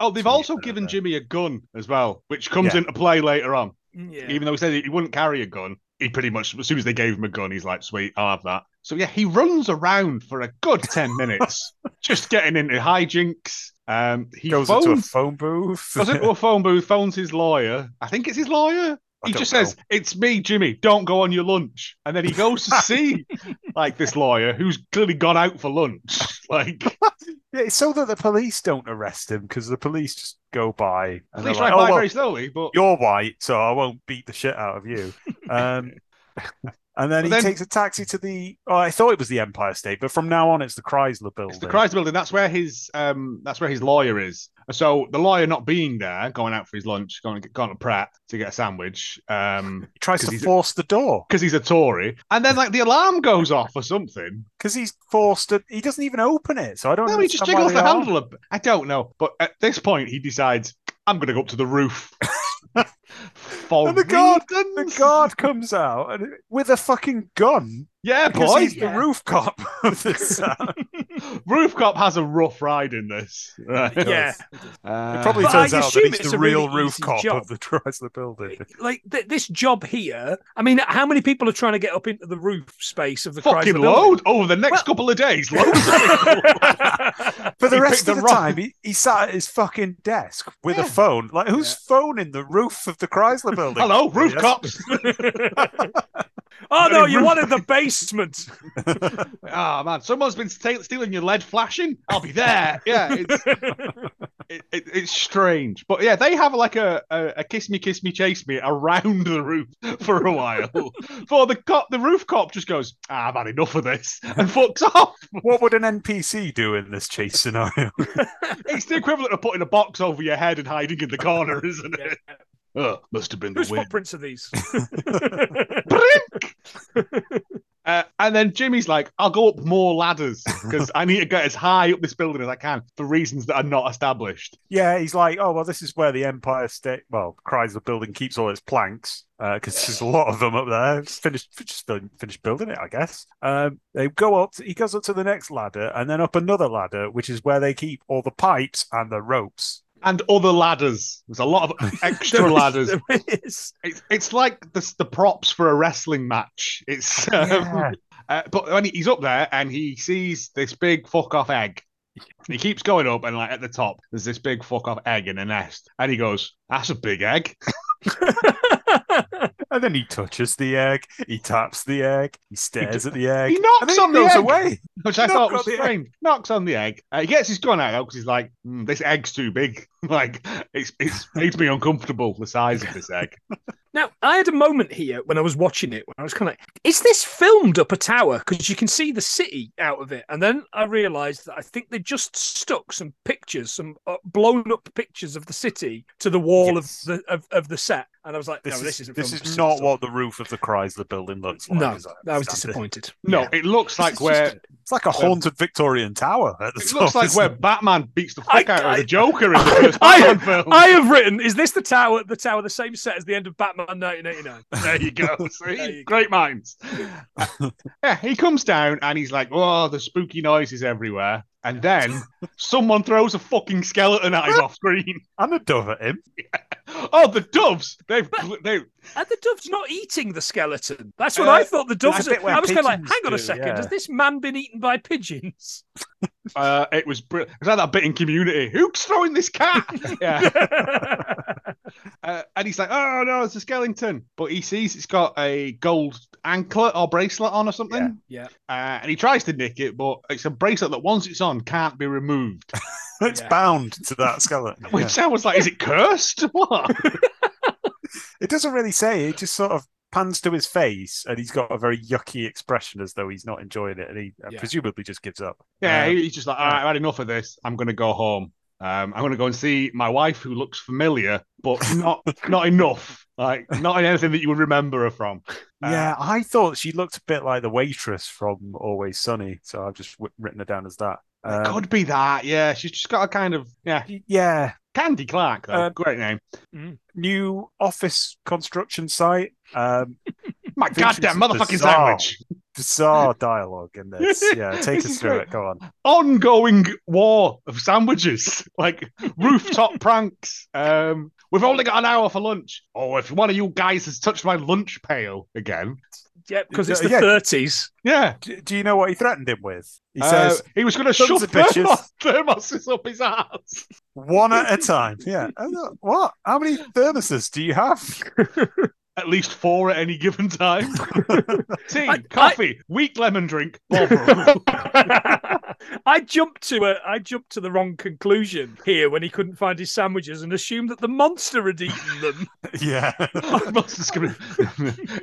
oh, they've also given Jimmy a gun as well, which comes Yeah. into play later on. Yeah. Even though he said he wouldn't carry a gun, he pretty much, as soon as they gave him a gun, he's like, sweet, I'll have that. So yeah, he runs around for a good 10 minutes, [laughs] just getting into hijinks. Um, he goes phones, into a phone booth. goes into a phone booth, phones his lawyer. I think it's his lawyer. he just know. says, "It's me, Jimmy. Don't go on your lunch." And then he goes to see [laughs] like this lawyer who's clearly gone out for lunch. [laughs] Like Yeah, it's so that the police don't arrest him because the police just go by and police like, drive "Oh by well, very slowly, but you're white, so I won't beat the shit out of you." Um, and then But he then- takes a taxi to the. Oh, I thought it was the Empire State, but from now on, it's the Chrysler Building. it's the Chrysler Building. That's where his um that's where his lawyer is. So the lawyer not being there, going out for his lunch, going to going to Pret to get a sandwich, um, He tries to force the door because he's a Tory, and then like the alarm goes off or something. because he's forced to. He doesn't even open it, so I don't. No, he just jiggles the handle. I don't know, but at this point, he decides I'm going to go up to the roof. [laughs] For [laughs] And the guard- The guard comes out and with a fucking gun yeah, because boy. he's Yeah. the roof cop of [laughs] [laughs] this town. [laughs] Roof Cop has a rough ride in this. Right. [laughs] Yeah. Uh, It probably But turns I out that assume he's it's the real really roof cop job. of the [laughs] Chrysler Building. like th- this job here. I mean, how many people are trying to get up into the roof space of the fucking Chrysler load over the next Well- couple of days. Loads of people. For the He rest of the the time, he, he sat at his fucking desk with Yeah. a phone. Like, who's phoning the roof of the Chrysler Building? Hello, roof Yes. cops. Oh no, Bloody you roof- wanted the basement. oh [laughs] man, someone's been sta- stealing your lead flashing. I'll be there. Yeah, it's [laughs] it, it, it's strange, but yeah, they have like a, a, a kiss me, kiss me, chase me around the roof [laughs] for a while. For the cop, the roof cop just goes, ah, I've had enough of this, and fucks off. What would an NPC do in this chase scenario? It's the equivalent of putting a box over your head and hiding in the corner, isn't it? Oh, must have been the Whose wind. footprints are these? [laughs] Uh, and then Jimmy's like, I'll go up more ladders because I need to get as high up this building as I can for reasons that are not established. yeah, he's like, oh well, this is where the Empire State, well, Chrysler Building keeps all its planks because there's a lot of them up there. Finished, just finished building it, I guess. Um, they go up. He goes up to the next ladder and then up another ladder, which is where they keep all the pipes and the ropes. And other ladders. There's a lot of [laughs] extra ladders. Is. It's, it's like the, the props for a wrestling match. It's um, Yeah. uh, but when he's up there and he sees this big fuck off egg, he keeps going up and like at the top there's this big fuck off egg in a nest, and he goes, "That's a big egg." [laughs] [laughs] And then he touches the egg, he taps the egg, he stares at the egg, He knocks on he the egg. away. which I Knock thought was the egg. strange. Knocks on the egg. Uh, he gets his gun out because he's like, "Hmm, "This egg's too big. [laughs] like, it's it's [laughs] makes me uncomfortable. The size of this egg." Now, I had a moment here when I was watching it, when I was kind of like, is this filmed up a tower? Because you can see the city out of it. And then I realized that I think they just stuck some pictures, some uh, blown up pictures of the city to the wall Yes. of the of, of the set. And I was like, This, no, is, this isn't this filmed up is not city. what the roof of the Chrysler building looks like. No, I I was understand it. disappointed. No, Yeah. it looks like where just- It's like a haunted Victorian tower at the it top. looks like where it? Batman beats the fuck I- out of the Joker in the [laughs] first I- Batman film. I have written, is this the tower, the tower, the same set as the end of Batman 1989? [laughs] There you go. [laughs] There See? you go. Great minds. yeah, he comes down and he's like, "Oh, the spooky noises everywhere." And then someone throws a fucking skeleton at him off screen. and a dove at him. Oh, the doves! They've they And the dove's not eating the skeleton. That's what Uh, I thought the doves. where I was kind of like, hang on a second, yeah. has this man been eaten by pigeons? [laughs] uh, it was br- it was like that bit in Community. Who's throwing this cat? [laughs] yeah. [laughs] Uh, and he's like, "Oh no, it's a skeleton!" But he sees it's got a gold anklet or bracelet on or something. Yeah. Uh, and he tries to nick it, but it's a bracelet that once it's on can't be removed. It's Yeah. bound to that skeleton. [laughs] Yeah. Which I was like, "Is it cursed? [laughs] What?" [laughs] It doesn't really say. It just sort of pans to his face, and he's got a very yucky expression, as though he's not enjoying it, and he uh, Yeah. presumably just gives up. Yeah, Um, he's just like, all right, I've had enough of this. I'm going to go home. Um, I'm going to go and see my wife, who looks familiar, but not not enough. Like not in anything that you would remember her from. Uh, yeah, I thought she looked a bit like the waitress from Always Sunny, so I've just w- written her down as that. It Um, could be that. Yeah, she's just got a kind of yeah, yeah, Candy Clark though. Uh, Great name. new office construction site. Um, [laughs] My features goddamn a motherfucking bizarre- sandwich. bizarre dialogue in [laughs] this. Yeah, take us through great. it. Go on. Ongoing war of sandwiches, [laughs] like rooftop pranks. Um, we've only got an hour for lunch. Oh, if one of you guys has touched my lunch pail again, Yeah, because it's the Yeah. 30s. yeah. Do, do you know what he threatened him with? He Uh, says he was going [laughs] to "Sons shove thermos, thermoses up his ass. one at a [laughs] time. Yeah. What? How many thermoses do you have? [laughs] at least four at any given time. [laughs] Tea, I- coffee, weak lemon drink, [laughs] I jumped to a I jumped to the wrong conclusion here when he couldn't find his sandwiches and assumed that the monster had eaten them. [laughs] yeah. The monster's gonna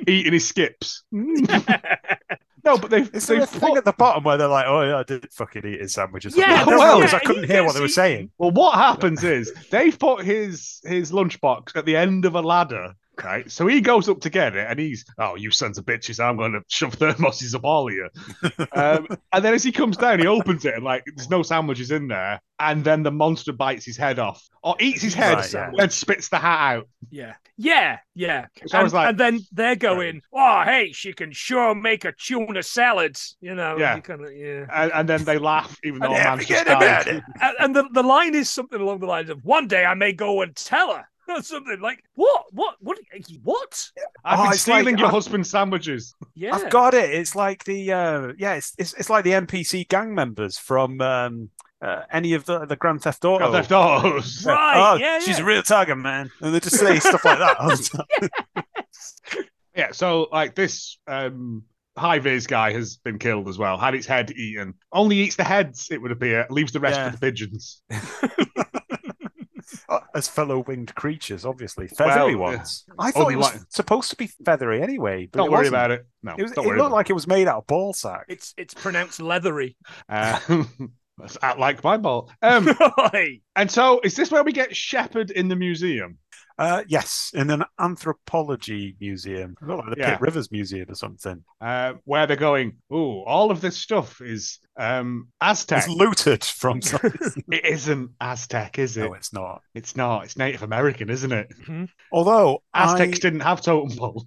eating his skips. No, but they've, Is there they've a thing put- at the bottom where they're like, "Oh yeah, I did fucking eat his sandwiches"? Yeah, I don't well, know, 'cause I couldn't he hear what they were eaten. saying. Well, what happens is they've put his his lunchbox at the end of a ladder. Right, so he goes up to get it, and he's, "Oh, you sons of bitches! I'm going to shove thermoses [laughs] up all of you." [laughs] um, and then as he comes down, he opens it, and like, there's no sandwiches in there. And then the monster bites his head off, or eats his head, Right, yeah. and spits the hat out. Yeah, yeah, yeah. So I and, was like- and then they're going, "Oh, hey, she can sure make a tuna salad." You know, Yeah. you kinda, yeah. And, and then they laugh, even though I a never man's just about it. And, and the, the line is something along the lines of, "One day I may go and tell her." [laughs] Or something like what? What? What? What? I've Oh, been it's stealing like- your I've- husband's sandwiches. Yeah, I've got it. It's like the uh, yeah, it's, it's it's like the NPC gang members from um, uh, any of the the Grand Theft Auto. Grand Theft Autos. [laughs] Right, Oh, yeah, she's yeah. a real target man, and they just say stuff like that. all the [laughs] time. Yeah, so like this um high vis guy has been killed as well, had its head eaten. Only eats the heads, it would appear, leaves the rest Yeah. for the pigeons. Uh, As fellow winged creatures, obviously Well, feathery yeah. ones. I thought it was Unlike- supposed to be feathery anyway. But Don't worry about it. No, It, was, don't it worry looked like it was made out of ball sack. It's it's pronounced leathery. it. Um, [laughs] that's at like my ball. Um, [laughs] and so is this where we get Shepard in the museum? Uh, yes, in an anthropology museum, It looked like the Yeah. Pitt Rivers Museum or something. Uh, where they're going, oh, all of this stuff is um Aztec. It's looted from. [laughs] It isn't Aztec, is it? no, it's not. It's not. It's Native American, isn't it? Although Aztecs I, didn't have totem poles.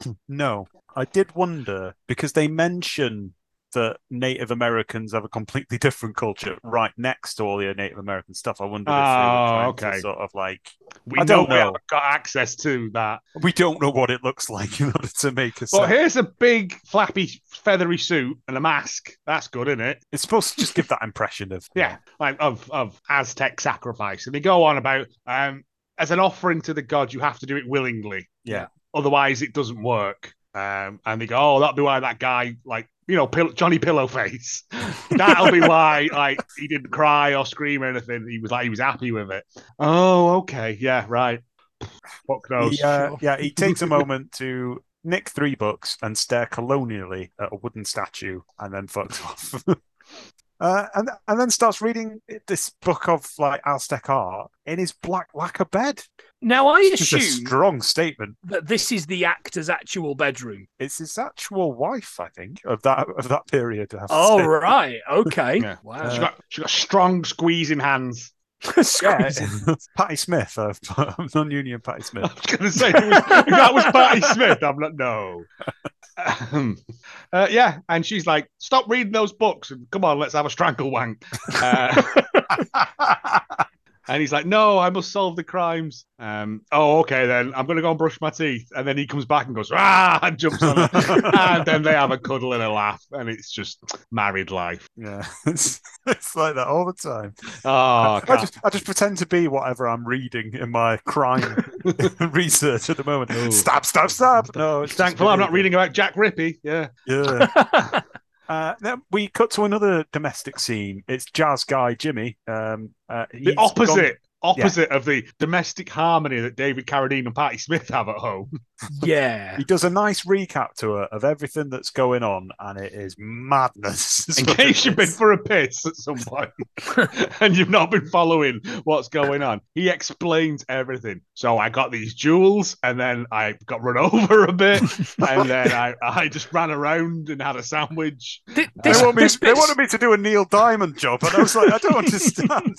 [clears throat] no, I did wonder because they mention that Native Americans have a completely [laughs] different culture right next to all the Native American stuff. I wonder if they Oh, were trying okay. to sort of like We I don't we know. haven't got access to that. we don't know what it looks [laughs] like in order to make a But sense. here's a big, flappy, feathery suit and a mask. That's good, isn't it? It's supposed to just give that impression of Yeah, like of of Aztec sacrifice. And they go on about um as an offering to the god, you have to do it willingly. Yeah. Otherwise, it doesn't work. Um, and they go, oh, that'll be why that guy, like, you know, Pill- Johnny Pillowface. [laughs] that'll be why, like, he didn't cry or scream or anything. He was like, he was happy with it. Oh, okay, yeah, right. Fuck knows. He, uh, yeah, he takes a [laughs] moment to nick three books and stare colonially at a wooden statue, and then fucks off. [laughs] uh, and and then starts reading this book of like Aztec art in his black lacquer bed. Now I It's a assume strong statement. that this is the actor's actual bedroom. It's his actual wife, I think, of that of that period. I have to Oh right, okay. Yeah. Wow. she got she got strong squeezing hands. [laughs] Yeah, Patti Smith [laughs] of [laughs] non-union Patti Smith. I Smith. was going to say, was- that was Patti Smith. I'm like, no. Um, [clears throat] uh, yeah, and she's like, stop reading those books and come on, let's have a strangle wank. Uh, and he's like, no, I must solve the crimes. Um, oh, okay, then I'm going to go and brush my teeth. And then he comes back and goes, ah, and jumps on her. [laughs] and then they have a cuddle and a laugh, and it's just married life. yeah, [laughs] it's, it's like that all the time. Oh, I God. just, I just pretend to be whatever I'm reading in my crime [laughs] research at the moment. Ooh. Stab, stab, stab. No, it's thankful I'm not reading about Jack Rippey. Yeah. Yeah. Uh, then we cut to another domestic scene. It's jazz guy Jimmy. Um, uh, The opposite. Opposite of the domestic harmony that David Carradine and Patti Smith have at home. Yeah. he does a nice recap to her of everything that's going on, and it is madness. [laughs] In case you've been for a piss at some point [laughs] and you've not been following what's going on, he explains everything. So I got these jewels, and then I got run [laughs] over a bit, and then I, I just ran around and had a sandwich. Th- They, want me, this, they wanted me to do a Neil Diamond job, and I was like, I don't understand.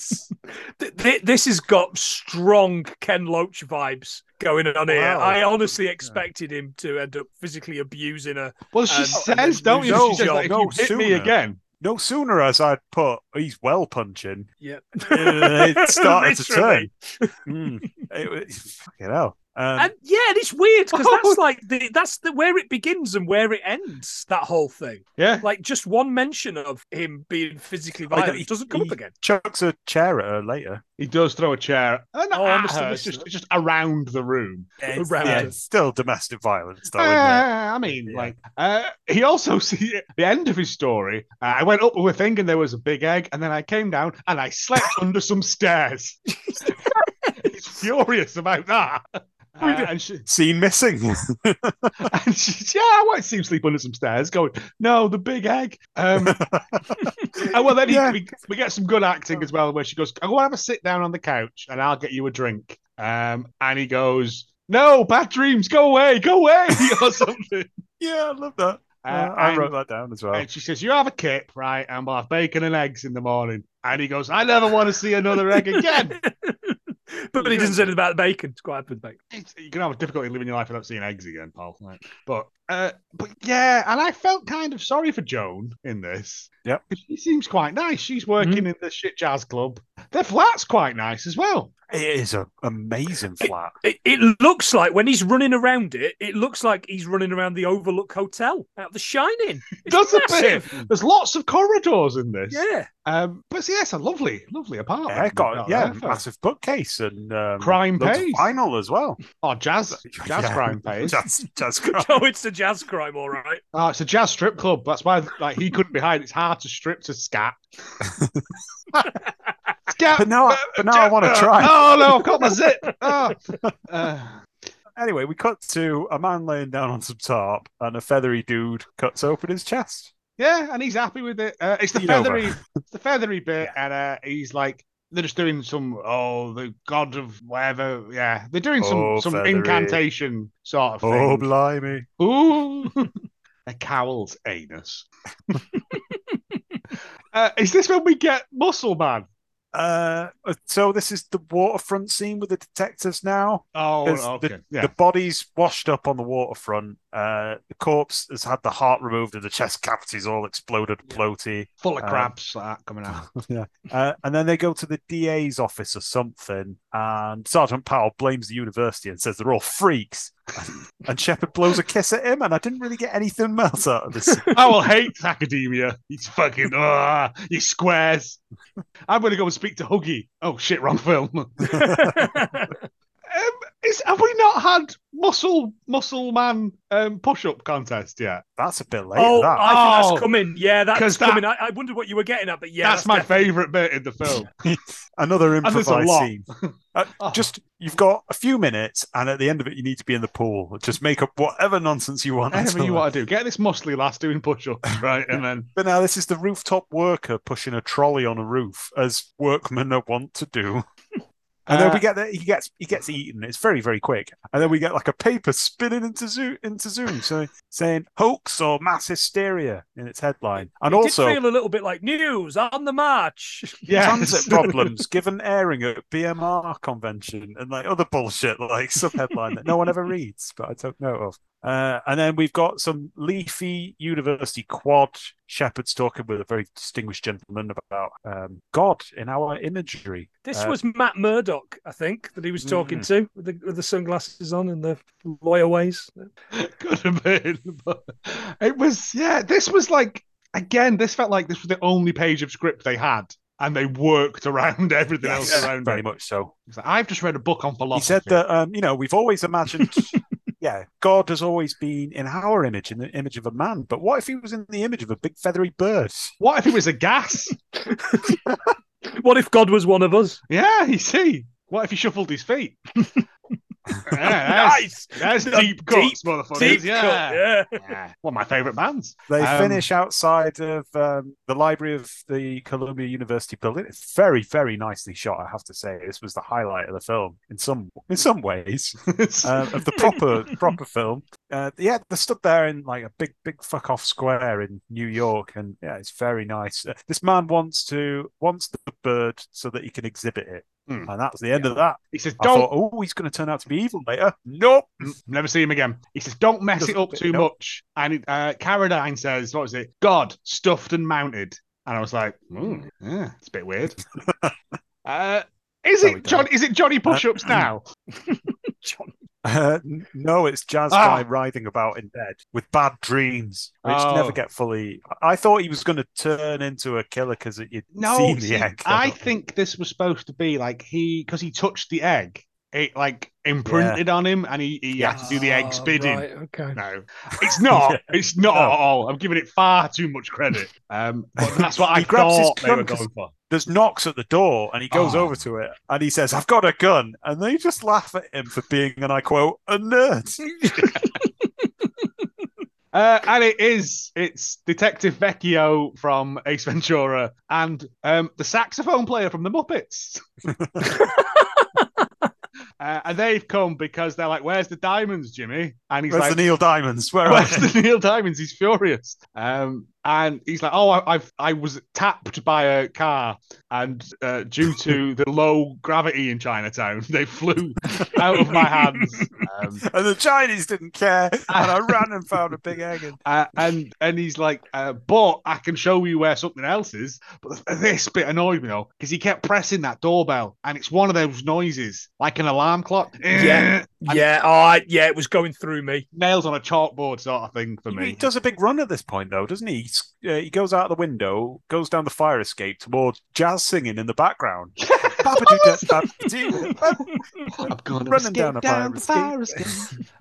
th- th- this has got strong Ken Loach vibes going on here. I honestly expected him to end up physically abusing her. Well, she says, don't you? no, she says, no, like, if no, you hit me again, No sooner as I'd put, he's well punching, Yeah. [laughs] it started [laughs] to turn. Literally. Mm. It was fucking hell. Um, And yeah, and it's weird because Oh. that's [laughs] like the, that's the where it begins and where it ends. That whole thing, Yeah. like just one mention of him being physically Like, violent he- doesn't come he up again. chucks a chair at her later. He does throw a chair. Not Oh, at her, it's just, it. just around the room. It's, Around yeah, it's still domestic violence, though. Uh. I mean, Yeah. like, uh, he also [laughs] see the end of his story. Uh, I went up with a thing and there was a big egg, and then I came down and I slept [laughs] under some stairs. He's furious about that. Uh, and she, Scene missing. [laughs] and she's, yeah, I won't see him sleep under some stairs. Going, no, the big egg. Um, [laughs] and well, then he, Yeah. we, we get some good acting as well, where she goes, "I'll go have a sit down on the couch, and I'll get you a drink." Um, and he goes, "No, bad dreams, go away, go away," [laughs] or something. yeah, I love that. Uh, Uh, I and- wrote that down as well. And she says, "You have a kip, right? And we'll have bacon and eggs in the morning." And he goes, "I never want to see another egg again." [laughs] but he doesn't say anything about the bacon. It's quite happy with bacon. It's- you can have a difficulty living your life without seeing eggs again, Paul. Like, but, uh, but yeah, and I felt kind of sorry for Joan in this. Yep. 'Cause She seems quite nice. She's working in the shit jazz club. Their flat's quite nice as well. It is an amazing flat. It, it looks like when he's running around it, it looks like he's running around the Overlook Hotel out of The Shining. It's Does a massive. bit. There's lots of corridors in this. Yeah. Um, but yeah, it's a lovely, lovely apartment. Yeah, got yeah, there massive bookcase and um, Crime loads of pays. vinyl as well. Oh, jazz, [laughs] jazz Yeah. crime pays. [laughs] Jazz, jazz [laughs] crime. Oh, it's the jazz crime, all right. Oh, it's a jazz strip club. That's why, like, he couldn't be hiding. It's hard to strip to scat. [laughs] scat. But now, I- but now I want to uh, try. Oh no, I've got my zip. Oh. [laughs] Uh, Anyway, we cut to a man laying down on some tarp, and a feathery dude cuts open his chest. yeah, and he's happy with it. Uh, it's the You feathery, it's the feathery bit, [laughs] and uh, he's like, they're just doing some, oh, the god of whatever. Yeah, they're doing some Oh, some feathery. incantation sort of Oh, blimey! Ooh, [laughs] a cowl's anus. [laughs] uh, is this when we get Muscle Man? Uh, so this is the waterfront scene with the detectives now. Oh, okay. the, yeah. the body's washed up on the waterfront. Uh, the corpse has had the heart removed and the chest cavities all exploded, floaty. Full of uh, crabs like that coming out. [laughs] yeah. Uh, and then they go to the DA's office or something, and Sergeant Powell blames the university and says they're all freaks. and Shepard blows a kiss at him, and I didn't really get anything else out of this. [laughs] I will hate academia. He's fucking ah, you squares. I'm gonna go and speak to Huggy. Oh shit, wrong film. [laughs] Is have we not had muscle muscle man um, push up contest yet? That's a bit late. oh, that. I think Oh. that's coming. Yeah, that's that- coming. I, I wondered what you were getting at, but yeah, that's, my definitely- favourite bit in the film. [laughs] Another there's a improvised lot. scene. [laughs] Uh, Oh. Just you've got a few minutes, and at the end of it, you need to be in the pool. Just make up whatever nonsense you want. Whatever you want to do, get this muscly lass doing push ups, [laughs] right? And then But now this is the rooftop worker pushing a trolley on a roof, as workmen are wont to do. And then Uh, we get that he gets he gets eaten. It's very very quick, and then we get like a paper spinning into zoom into zoom, [laughs] so saying hoax or mass hysteria in its headline, and It also did feel a little bit like news on the march. [laughs] yes. transit problems [laughs] given airing at BMR convention and like other bullshit like sub headline that no one ever reads, but I took note of. Uh, and then we've got some leafy university quad Shepard's talking with a very distinguished gentleman about um, God in our imagery. This Uh, was Matt Murdock, I think, that he was talking Mm. to with the, with the sunglasses on and the lawyer ways. [laughs] Could have been, but it was yeah. This was like again. This felt like this was the only page of script they had, and they worked around [laughs] everything else around very it. much so. Like, I've just read a book on philosophy. He said that um, you know we've always imagined, [laughs] yeah, God has always been in our image, in the image of a man. But what if he was in the image of a big feathery bird? What if he was a gas? [laughs] What if God was one of us? yeah, you see. What if he shuffled his feet? [laughs] [laughs] yeah, Nice. That's, that's Deep- deep cuts, motherfuckers. Deep yeah. cut, yeah. Yeah. One of my favourite bands. They Um, finish outside of um, the library of the Columbia University building. It's very, very nicely shot. I have to say, this was the highlight of the film in some in some ways um, [laughs] of the proper proper film. Uh, yeah, they stood there in like a big, big fuck off square in New York, and yeah, it's very nice. Uh, this man wants to wants the bird so that he can exhibit it, Hmm. and that's the end of that. he says, "Don't." thought, oh, he's going to turn out to be evil later. Nope. Mm, Never see him again. He says, "Don't mess it up too no. much." And uh, Carradine says, "What was it? God stuffed and mounted." And I was like, "Hmm, yeah, it's a bit weird." [laughs] uh, is it John? Is it Johnny Push-ups Uh, [clears throat] now? John. Uh, no, it's Jazz Ah. guy writhing about in bed with bad dreams, which Oh. never get fully. I thought he was going to turn into a killer because you'd No, seen the see, egg. I think this was supposed to be like he because he touched the egg, it like imprinted on him, and he, he had to do the egg Ah, spitting. right, okay. No, it's not. Yeah. [laughs] It's not No. at all. I'm giving it far too much credit. Um, but that's what [laughs] I He grabs his thought they were going for. There's knocks at the door, and he goes Oh. over to it, and he says, "I've got a gun," and they just laugh at him for being, and I quote, "a nerd." [laughs] Uh, and it is. It's Detective Vecchio from Ace Ventura and um, the saxophone player from the Muppets. Uh, and they've come because they're like, "Where's the diamonds, Jimmy?" And he's Where's like, "Where's the Neil Diamonds? Where Where's they? the Neil Diamonds? He's furious. Um, and he's like, "Oh, I, I've I was tapped by a car, and uh, due to [laughs] the low gravity in Chinatown, they flew out of my hands." Um, [laughs] And the Chinese didn't care, and I [laughs] ran and found a big egg. And... uh, and and he's like, uh, "But I can show you where something else is." But this bit annoyed me though, because he kept pressing that doorbell, and it's one of those noises like an alarm clock. Yeah. Yeah, oh, I, yeah, it was going through me. nails on a chalkboard sort of thing for me. He does a big run at this point, though, doesn't he? He's, uh, he goes out the window, goes down the fire escape towards jazz singing in the background. [laughs] I'm [laughs] gonna Running escape down down, a the fire escape,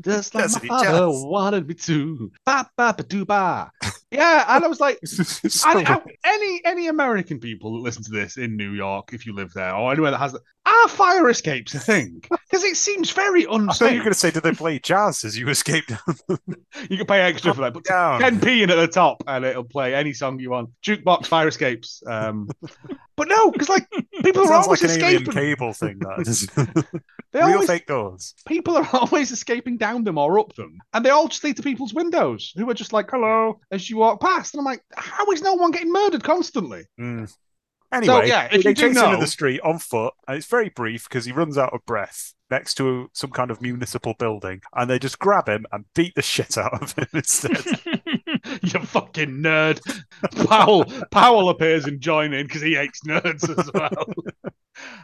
just like Doesn't my father wanted me to. Ba ba ba doo ba. Yeah, and I was like, [laughs] I, I- any any American people that listen to this in New York, if you live there, or anywhere that has, are fire escapes a thing? Because it seems very I thought you were going to say, did they play jazz as you escaped down? [laughs] You can pay extra for that, but down? 10p in at the top, and it'll play any song you want. Jukebox fire escapes. Um, but no, because like [laughs] people are Sounds always like an alien escaping. cable thing. That is [laughs] [laughs] They real always fake doors. people are always escaping down them or up them, and they all just lead to people's windows, who are just like "hello" as you walk past. And I'm like, how is no one getting murdered constantly? Mm. Anyway, yeah, if they you do chase him know- into the street on foot, and it's very brief because he runs out of breath next to some kind of municipal building, and they just grab him and beat the shit out of him instead. [laughs] you fucking nerd. Powell Powell appears and join in because he hates nerds as [laughs] well.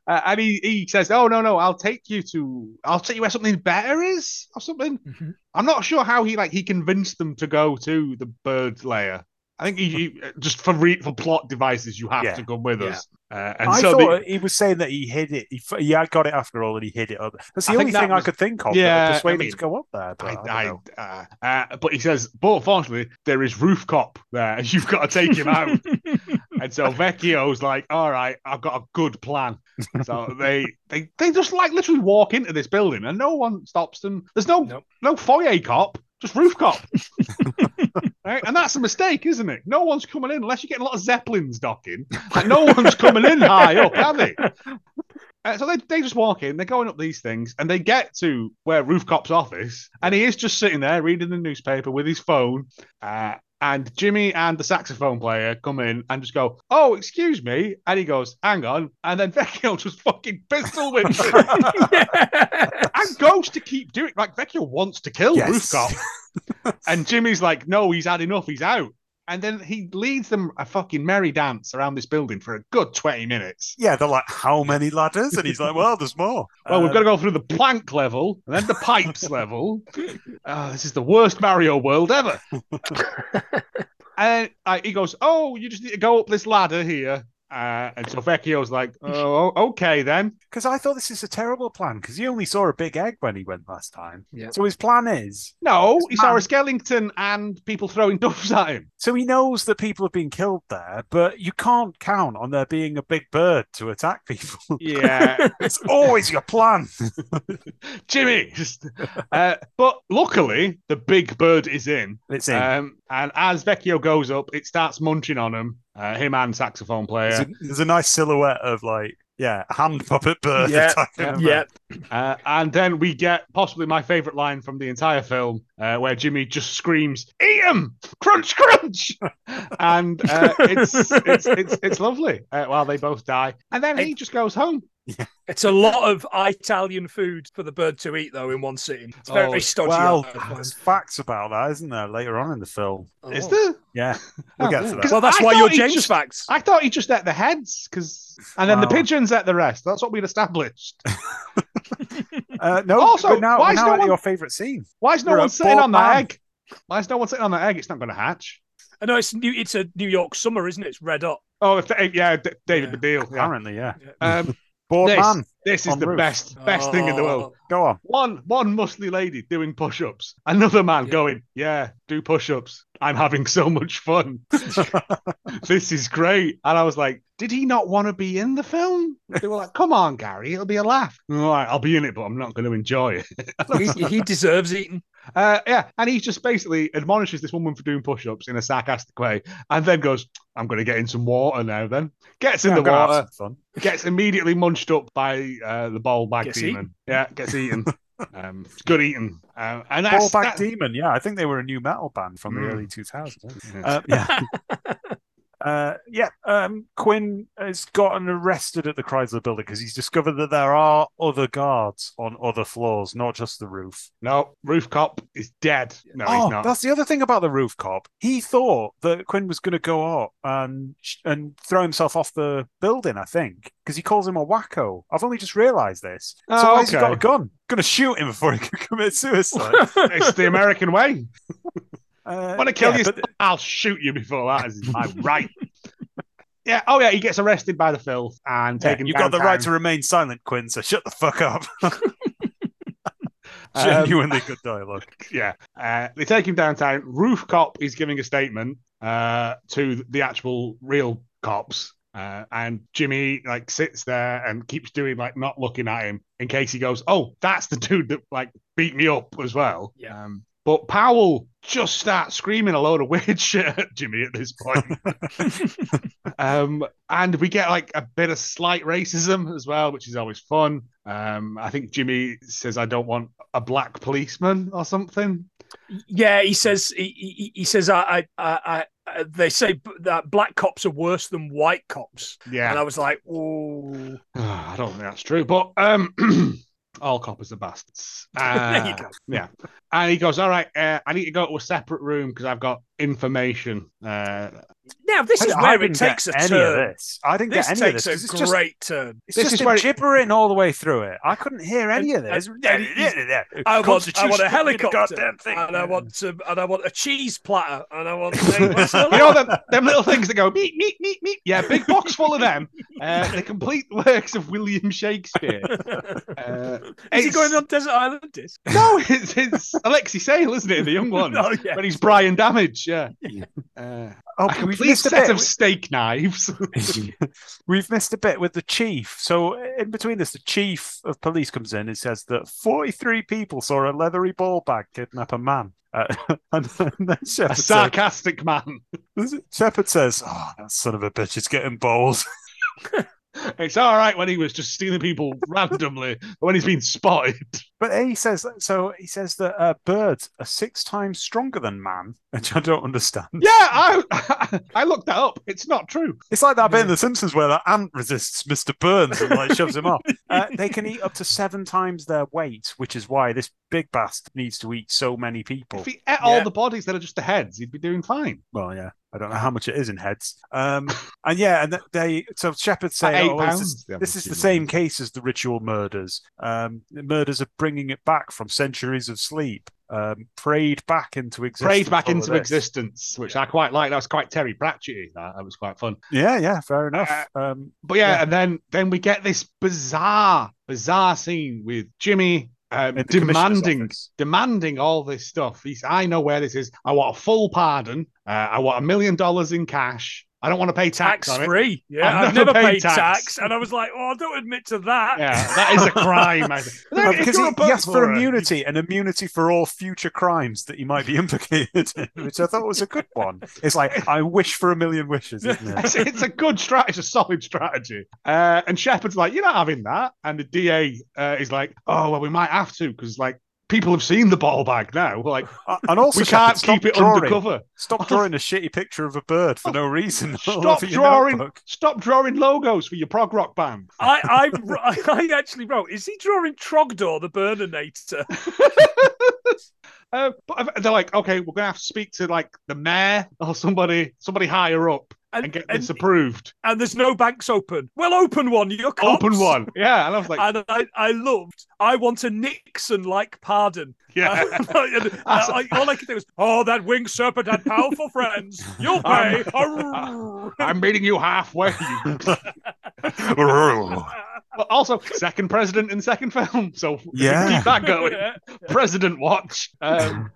Uh, and he, he says, "Oh no no, I'll take you to I'll take you where something better is or something." Mhm. I'm not sure how he like he convinced them to go to the bird layer. I think he, he just for re, for plot devices you have Yeah. to come with Yeah. us. Uh, and I so thought the, he was saying that he hid it. He, f- he got it after all, and he hid it up. That's the I only that thing was- I could think of. Yeah, that persuade I him to go up there. But I, I, don't I, know. uh, uh, but he says, but unfortunately, there is Roof Cop there, and you've got to take him out. [laughs] and so Vecchio's like, "All right, I've got a good plan." So [laughs] they they they just like literally walk into this building, and no one stops them. There's no Nope. no foyer cop, just Roof Cop. [laughs] right? And that's a mistake, isn't it? No one's coming in unless you're getting a lot of zeppelins docking. Like, no one's coming in high up, are they? Uh, so they, they just walk in, they're going up these things, and they get to where Roof Cop's office, and he is just sitting there reading the newspaper with his phone. Uh, and Jimmy and the saxophone player come in and just go, Oh, excuse me. And he goes, Hang on. And then [laughs] Vecchio just fucking pistol whips him. [laughs] and goes to keep doing Like, Vecchio wants to kill Yes. Roof [laughs] and Jimmy's like, No, he's had enough. He's out. And then he leads them a fucking merry dance around this building for a good 20 minutes. Yeah, they're like, how many ladders? And he's like, well, there's more. Well, we've Uh, got to go through the plank level and then the pipes [laughs] level. Oh, this is the worst Mario world ever. [laughs] and uh, he goes, "Oh, you just need to go up this ladder here." Uh, and so Vecchio's like, "Oh, okay then." Because I thought this is a terrible plan because he only saw a big egg when he went last time. Yeah. So his plan is No, he saw man. a skeleton and people throwing doves at him. so he knows that people have been killed there, but you can't count on there being a big bird to attack people. [laughs] Yeah, it's always your plan. [laughs] Jimmy. [laughs] Uh, but luckily, the big bird is in. It's in. Um, and as Vecchio goes up, it starts munching on him. Uh, him and saxophone there's, player. a, there's a nice silhouette of like, yeah, hand puppet bird Yeah, [laughs] attacking him. yeah. Uh, and then we get possibly my favorite line from the entire film, uh, where Jimmy just screams, "Eat him! Crunch, crunch!" and uh, it's, it's it's it's lovely. Uh, while they both die, and then he just goes home. [laughs] It's a lot of Italian food for the bird to eat, though, in one sitting. It's very Oh, stodgy. Well, there's facts about that, isn't there? Later on in the film. Is Oh. there? Yeah, we'll [laughs] Oh, get to ooh. that. 'Cause Well, that's I why you're he James just- facts. I thought he just ate the heads, because and then the pigeons ate the rest. That's what we'd established. [laughs] Uh, no, Also, but now, why we're is now no one- your favourite scene. Why is no You're one sitting on that man. egg? Why is no one sitting on that egg? It's not going to hatch. I know it's new. It's a New York summer, isn't it? It's red hot. Oh, if the, yeah, D- David Yeah. Baddiel. Yeah. Apparently, yeah. Um, Bored this, man. this is the roof. best best thing in the oh. world. Oh, Go on. One one muscly lady doing push-ups. Another man Yeah. going, "Yeah, do push-ups. I'm having so much fun. [laughs] this is great." And I was like, "Did he not want to be in the film?" They were like, "Come on, Gary, it'll be a laugh." All right, I'll be in it, but I'm not going to enjoy it. [laughs] he, he deserves eating. Uh, yeah, and he just basically admonishes this woman for doing push-ups in a sarcastic way, and then goes, "I'm going to get in some water now." Then gets in Yeah, the I'm gonna have water, gets immediately munched up by uh, the ball bag Gets demon. Yeah, gets eaten. [laughs] um, it's good eating, uh, and that's Ballback that- Demon. Yeah, I think they were a new metal band from Mm. the early 2000s. Yeah. Uh, yeah. [laughs] [laughs] Uh, yeah, um, Quinn has gotten arrested at the Chrysler building because he's discovered that there are other guards on other floors, not just the roof. No, roof cop is dead. No, oh, he's not. that's the other thing about the roof cop. He thought that Quinn was going to go up and and throw himself off the building. I think because he calls him a wacko. I've only just realised this. so Oh, why has he got a gun? Going to shoot him before he [laughs] can commit suicide. it's the American way. [laughs] Uh, Want to kill yeah, you? but- [laughs] I'll shoot you before that is my right. [laughs] Yeah. Oh yeah. He gets arrested by the filth and Yeah, taken. you've got the right to remain silent, Quinn. So shut the fuck up. [laughs] Um, Genuinely good dialogue. yeah. Uh, they take him downtown. Roof cop is giving a statement uh, to the actual real cops. Uh, and Jimmy like sits there and keeps doing like not looking at him in case he goes, "Oh, that's the dude that like beat me up as well." Yeah. Um, but Powell just starts screaming a load of weird [laughs] shit at Jimmy at this point. [laughs] um, and we get like a bit of slight racism as well, which is always fun. Um, I think Jimmy says, "I don't want a black policeman" or something. Yeah, he says. He, he, he says. I, I, I, I. They say that black cops are worse than white cops, Yeah, and I was like, "Oh, [sighs] I don't think that's true, but um, [clears throat] all coppers are bastards. [laughs] There you Uh, go. Yeah, and he goes, "All right, uh, I need to go to a separate room because I've got information." Uh, now this I- is where it takes a turn. I didn't This get any of takes this. 'cause a It's just, great turn. it's This just is him where it- gibbering all the way through it. I couldn't hear any of this. and- and I want, I want a helicopter, and I want some, and I want a cheese platter, and I want. what's [laughs] you know them, them little things that go meet, meet, meet, meet. Yeah, big box full of them. [laughs] Uh, the complete works of William Shakespeare. Uh, Is he going on Desert Island Disc? No, [laughs] it's, it's Alexei Sayle, isn't it? The young one. [laughs] Oh yeah. When he's Brian Damage, yeah. Uh, Oh, a we've complete missed a set bit. of steak knives. [laughs] We've missed a bit with the chief. So in between this, the chief of police comes in and says that 43 people saw a leathery ball bag kidnap a man. Uh, and then a Shepard, says, sarcastic man. Shepard says, "Oh, that son of a bitch is getting bold." [laughs] It's all right when he was just stealing people randomly, but [laughs] when he's been spotted. [laughs] But he says so. He says that uh, birds are six times stronger than man, which I don't understand. Yeah, I I looked that up. It's not true. It's like that bit in The Simpsons where that ant resists Mr. Burns and like shoves him off. Uh, they can eat up to seven times their weight, which is why this big bastard needs to eat so many people. If he ate all the bodies that are just the heads, he'd be doing fine. Well, yeah, I don't know how much it is in heads. Um, and yeah, and they so Shepard say, oh, well, this, is, this is the same case as the ritual murders. Um, the murders are bringing it back from centuries of sleep, um, prayed back into existence. Prayed back into this. existence, which I quite like. That was quite Terry Pratchett. That, that was quite fun. Yeah, yeah, fair enough. Uh, um, But yeah, Yeah. and then then we get this bizarre, bizarre scene with Jimmy um, in the commissioner's demanding demanding all this stuff. He's, I know where this is. I want a full pardon. Uh, I want a million dollars in cash. I don't want to pay tax, Tax free. Yeah, I've I've, never never, paid paid tax. tax. and I was like, "Oh, I don't admit to that." Yeah, that is a crime. I think. [laughs] No, If because you're he, he asked for for it, immunity and immunity for all future crimes that he might be [laughs] implicated in, which I thought was a good one. It's like I wish for a million wishes, isn't it? [laughs] It's, it's a good strategy. It's a solid strategy. Uh, and Shepard's like, "You're not having that." And the DA uh, is like, "Oh well, we might have to because like people have seen the ball bag now. Like, [laughs] And also, we can't keep it drawing. undercover. Stop [laughs] drawing a shitty picture of a bird for no [laughs] reason. Stop drawing. notebook. Stop drawing logos for your prog rock band." I, I, I actually wrote, is he drawing Trogdor the Burninator? Uh, but they're like, okay, we're gonna have to speak to like the mayor or somebody, somebody higher up. And, get this approved. and there's no banks open. Well, open one. You're cops. Open one. Yeah. And I was like, and I, I loved. I want a Nixon-like pardon. yeah. [laughs] And [laughs] I- all I could think was, "Oh, that winged serpent had powerful friends. You'll [laughs] pay." Arrgh. I'm meeting you halfway. But also, second president in second film. So if we can Yeah. keep that going. Yeah. President watch. Um,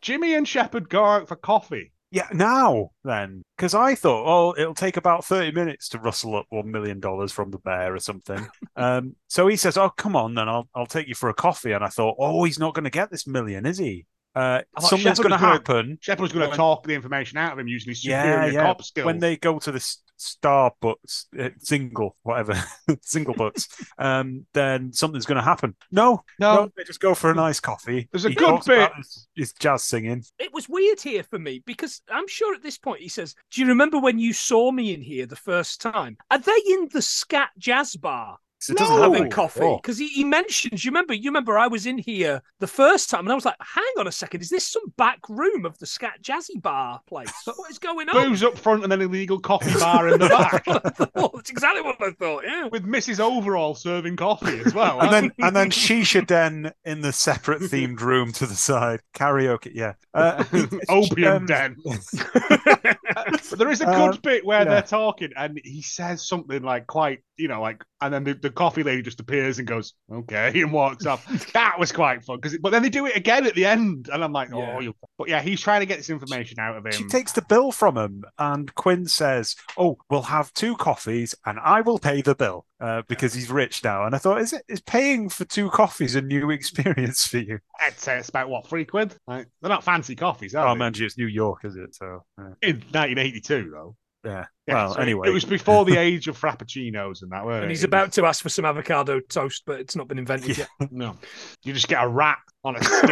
Jimmy and Shepard go out for coffee. Yeah, now then, because I thought, oh, it'll take about thirty minutes to rustle up one million dollars from the bear or something. [laughs] um, so he says, "Oh, come on, then I'll I'll take you for a coffee." And I thought, oh, he's not going to get this million, is he? Uh, I something's going to happen. Shepard was going to talk the information out of him using his superior yeah. cop skills. When they go to the s- Starbucks, uh, single, whatever, [laughs] single butts, um, then something's going to happen. No, no, no, they just go for a nice coffee. There's a He good bit- His, his jazz singing. It was weird here for me because I'm sure at this point he says, "Do you remember when you saw me in here the first time? Are they in the scat jazz bar?" It doesn't No! have having any- coffee oh. because he, he mentions you remember you remember I was in here the first time and I was like hang on a second is this some back room of the scat jazzy bar place what is going on booze up front and then illegal coffee bar in the back [laughs] that's exactly what I thought yeah with Mrs. Overall serving coffee as well. and then and then [laughs] Shisha Den in the separate themed room to the side. Karaoke, yeah. Uh, [laughs] opium um, den. but there is a good Uh, bit where yeah. they're talking and he says something like quite, you know, like, and then the, the coffee lady just appears and goes, okay, [laughs] and walks off. that was quite fun because, but then they do it again at the end, and I'm like, oh, Yeah. you. But yeah, he's trying to get this information out of him. She takes the bill from him, and Quinn says, "Oh, we'll have two coffees, and I will pay the bill uh, because he's rich now." And I thought, is it is paying for two coffees a new [laughs] experience for you? I'd say it's about what three quid. Like, they're not fancy coffees, are Oh, they? Oh, man, it's New York, is it? So uh, In 1982, though. Yeah. Yeah, well, so anyway, it was before the [laughs] age of frappuccinos and that. weren't and it? he's about to ask for some avocado toast but it's not been invented Yeah. was- [laughs] no. You just get a rat on a [laughs] stick.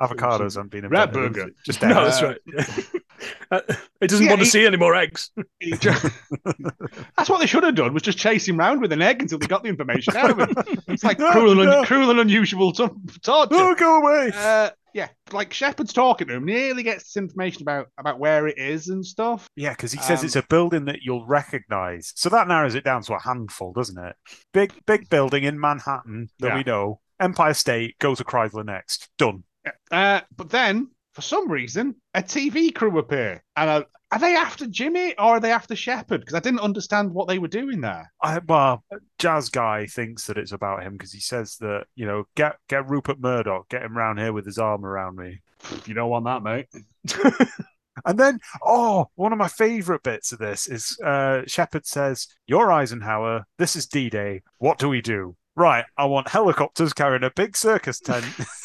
avocados haven't been Rat invented. burger. Just no that's right Uh, it doesn't Yeah, want to he- see any more eggs He ju- That's what they should have done was just chase him round with an egg until they got the information out of him. It's like No, cruel and un- cruel and unusual to- torture. Oh, go away! Uh, yeah, like Shepard's talking to him, nearly gets this information about about where it is and stuff. Yeah, because he says Um, it's a building that you'll recognize. So that narrows it down to a handful, doesn't it? Big, big building in Manhattan that Yeah. we know. Empire State, go to Chrysler next. Done. Uh, but then, for some reason, a TV crew appear, and uh, are they after Jimmy or are they after Shepard? Because I didn't understand what they were doing there. I, well, Jazz guy thinks that it's about him because he says that you know get get Rupert Murdoch, get him round here with his arm around me. You don't want that, mate. [laughs] And then, oh, one of my favorite bits of this is uh, Shepard says, "You're Eisenhower. This is D-Day. What do we do?" Right, I want helicopters carrying a big circus tent. [laughs]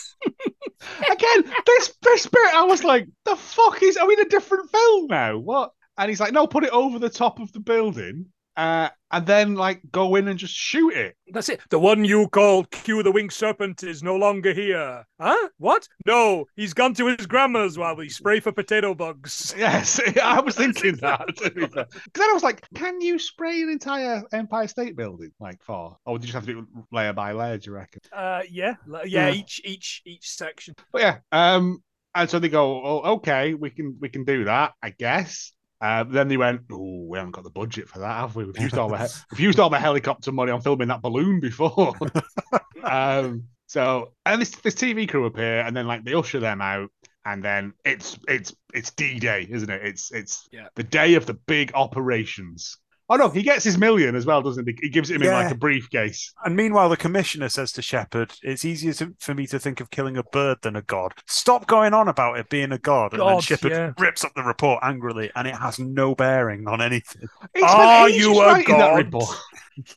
Again, this this bit, I was like, the fuck is? Are we in a different film now? What? And he's like, no, put it over the top of the building, uh, and then like go in and just shoot it. That's it. The one you called Q the Winged Serpent is no longer here. Huh? What? No, he's gone to his grandma's while we spray for potato bugs. [laughs] Yes, [laughs] I was thinking [laughs] that. Because then I was like, can you spray an entire Empire State Building like for, or would you just have to do it layer by layer? Do you reckon? Uh, yeah, yeah. Yeah. Each, each, each section. But yeah, um, and so they go, oh, okay, we can we can do that, I guess. Uh, then they went, oh, we haven't got the budget for that, have we? We've used all the he- we've used all the helicopter money on filming that balloon before. [laughs] um, so and this this TV crew appear, and then like they usher them out, and then it's it's it's D Day, isn't it? It's it's Yeah. the day of the big operations. Oh no, he gets his million as well, doesn't he? He gives it him in like a briefcase. and meanwhile, the commissioner says to Shepard, "It's easier to, for me to think of killing a bird than a god. Stop going on about it being a god." And then God, Shepard yeah. rips up the report angrily, and it has no bearing on anything. He Are ages you a writing that god? report. [laughs]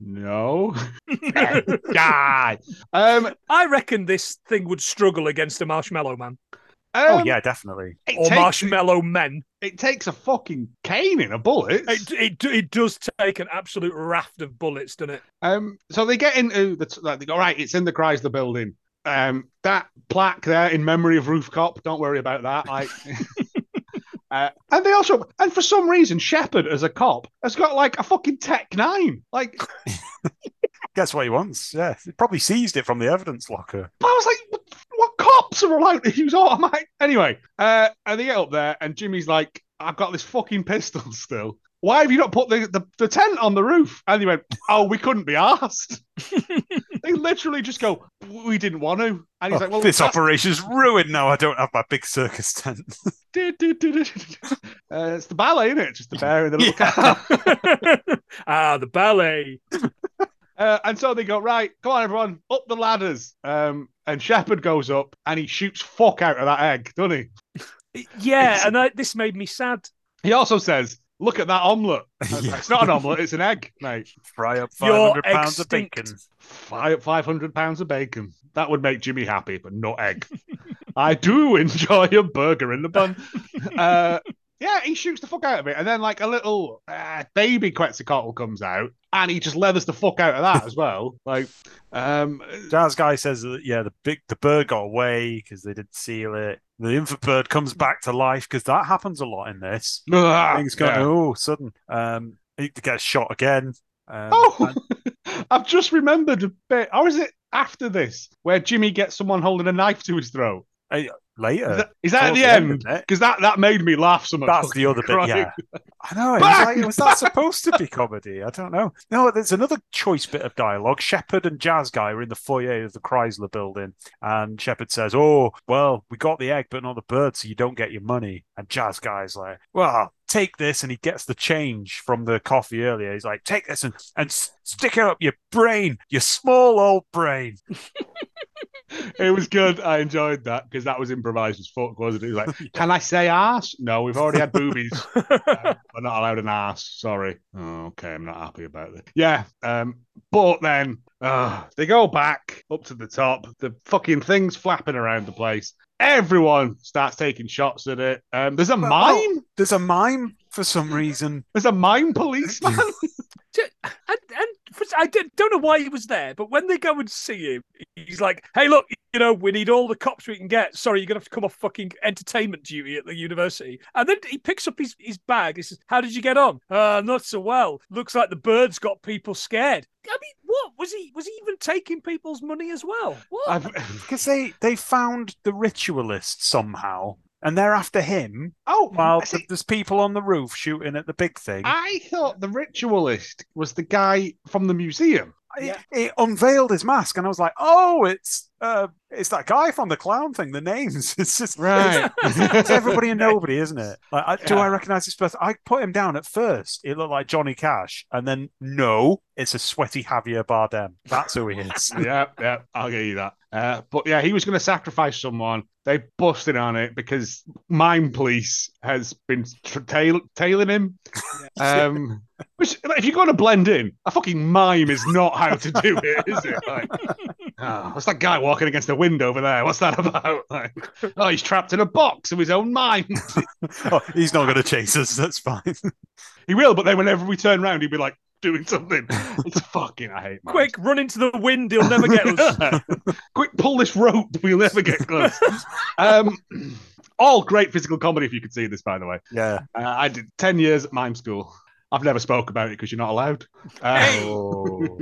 No. [laughs] [laughs] God. Um, I reckon this thing would struggle against a marshmallow man oh um, yeah, definitely. It or takes, marshmallow men. it takes a fucking cane in a bullet. It, it, it does take an absolute raft of bullets, doesn't it? Um, so they get into the like they go right. It's in the Chrysler building. Um, that plaque there in memory of Roof Cop. Don't worry about that. Like, [laughs] uh, and they also, and for some reason, Shepard as a cop has got like a fucking Tech Nine. Like, [laughs] Guess what he wants? Yeah, he probably seized it from the evidence locker. I was like, what, what cops are allowed to use automatic? Anyway, uh, and they get up there, and Jimmy's like, I've got this fucking pistol still. Why have you not put the, the, the tent on the roof? And he went, Oh, we couldn't be asked. [laughs] they literally just go, We didn't want to. And he's Oh, like, Well, this that's- operation's ruined now. I don't have my big circus tent. [laughs] do, do, do, do, do. Uh, it's the ballet, isn't it? Just the bear in the little Yeah. [laughs] ah, the ballet. Uh, and so they go, right, come on, everyone, up the ladders. Um, and Shepard goes up and he shoots fuck out of that egg, doesn't he? Yeah, It's- and I, this made me sad. He also says, look at that omelette. [laughs] Yeah. It's not an omelette, it's an egg, mate. Fry up 500 pounds of extinct. bacon. Five, 500 pounds of bacon. That would make Jimmy happy, but not egg. [laughs] I do enjoy a burger in the bun. [laughs] Uh, yeah, he shoots the fuck out of it. And then, like, a little uh, baby Quetzalcoatl comes out and he just leathers the fuck out of that as well. [laughs] Like, um, Jazz guy says that yeah, the big the bird got away because they didn't seal it. The infant bird comes back to life because that happens a lot in this. [laughs] ah, Things go yeah. oh sudden. Um, he gets shot again. Um, Oh, and- [laughs] I've just remembered a bit. Or is it after this where Jimmy gets someone holding a knife to his throat? Later. Is that, is that at the end, end? isn't it? Because that, that made me laugh so much. That's the other bit. Yeah, I know. It was, like, was that supposed to be comedy? I don't know. No, there's another choice bit of dialogue. Shepard and Jazz guy are in the foyer of the Chrysler building, and Shepard says, "Oh, well, we got the egg, but not the bird, so you don't get your money." And Jazz guy's like, "Well." Take this, and he gets the change from the coffee earlier. He's like, "Take this and and stick it up your brain, your small old brain." [laughs] It was good. I enjoyed that because that was improvised as fuck, wasn't it? He was like, [laughs] can I say ass? No, we've already had boobies. [laughs] Uh, we're not allowed an ass. Sorry. Oh, okay, I'm not happy about this. Yeah. Um, but then uh, they go back up to the top. The fucking thing's flapping around the place. Everyone starts taking shots at it. Um, there's a Well, mime. There's a mime for some reason. There's a mime policeman. and, and for, I did, don't know why he was there, but when they go and see him, he's like, "Hey, look, you know, we need all the cops we can get. Sorry, you're gonna have to come off fucking entertainment duty at the university." And then he picks up his, his bag. He says, "How did you get on? Uh, not so well. Looks like the birds got people scared." I mean, what was he? Was he even taking people's money as well? What? Because [laughs] they they found the ritualist somehow, and they're after him. oh, While th- there's people on the roof shooting at the big thing. I thought the ritualist was the guy from the museum. He- he unveiled his mask, and I was like, "Oh, it's uh, it's that guy from the clown thing. The names, [laughs] it's just Right. [laughs] It's everybody and [laughs] nobody, isn't it? Like, I, do Yeah. I recognize this person? I put him down at first. It looked like Johnny Cash, and then no, it's a sweaty Javier Bardem. That's who he is. yeah, yeah, I'll give you that. Uh, but yeah, he was going to sacrifice someone. They busted on it because Mime Police has been tr- tail- tailing him. Um, which, if you're going to blend in, a fucking mime is not how to do it, is it? Like, oh, what's that guy walking against the wind over there? What's that [laughs] about? Like, oh, he's trapped in a box of his own mind. [laughs] oh, he's not going to chase us. That's fine. he will, but then whenever we turn around, he'll be like doing something. [laughs] It's fucking. I hate mimes. Quick, run into the wind. He'll never get us. Quick, pull this rope. We'll never get close. um, [clears throat] all great physical comedy. If you could see this, by the way, Yeah. uh, I did ten years at mime school. I've never spoke about it because you're not allowed. Uh, Oh.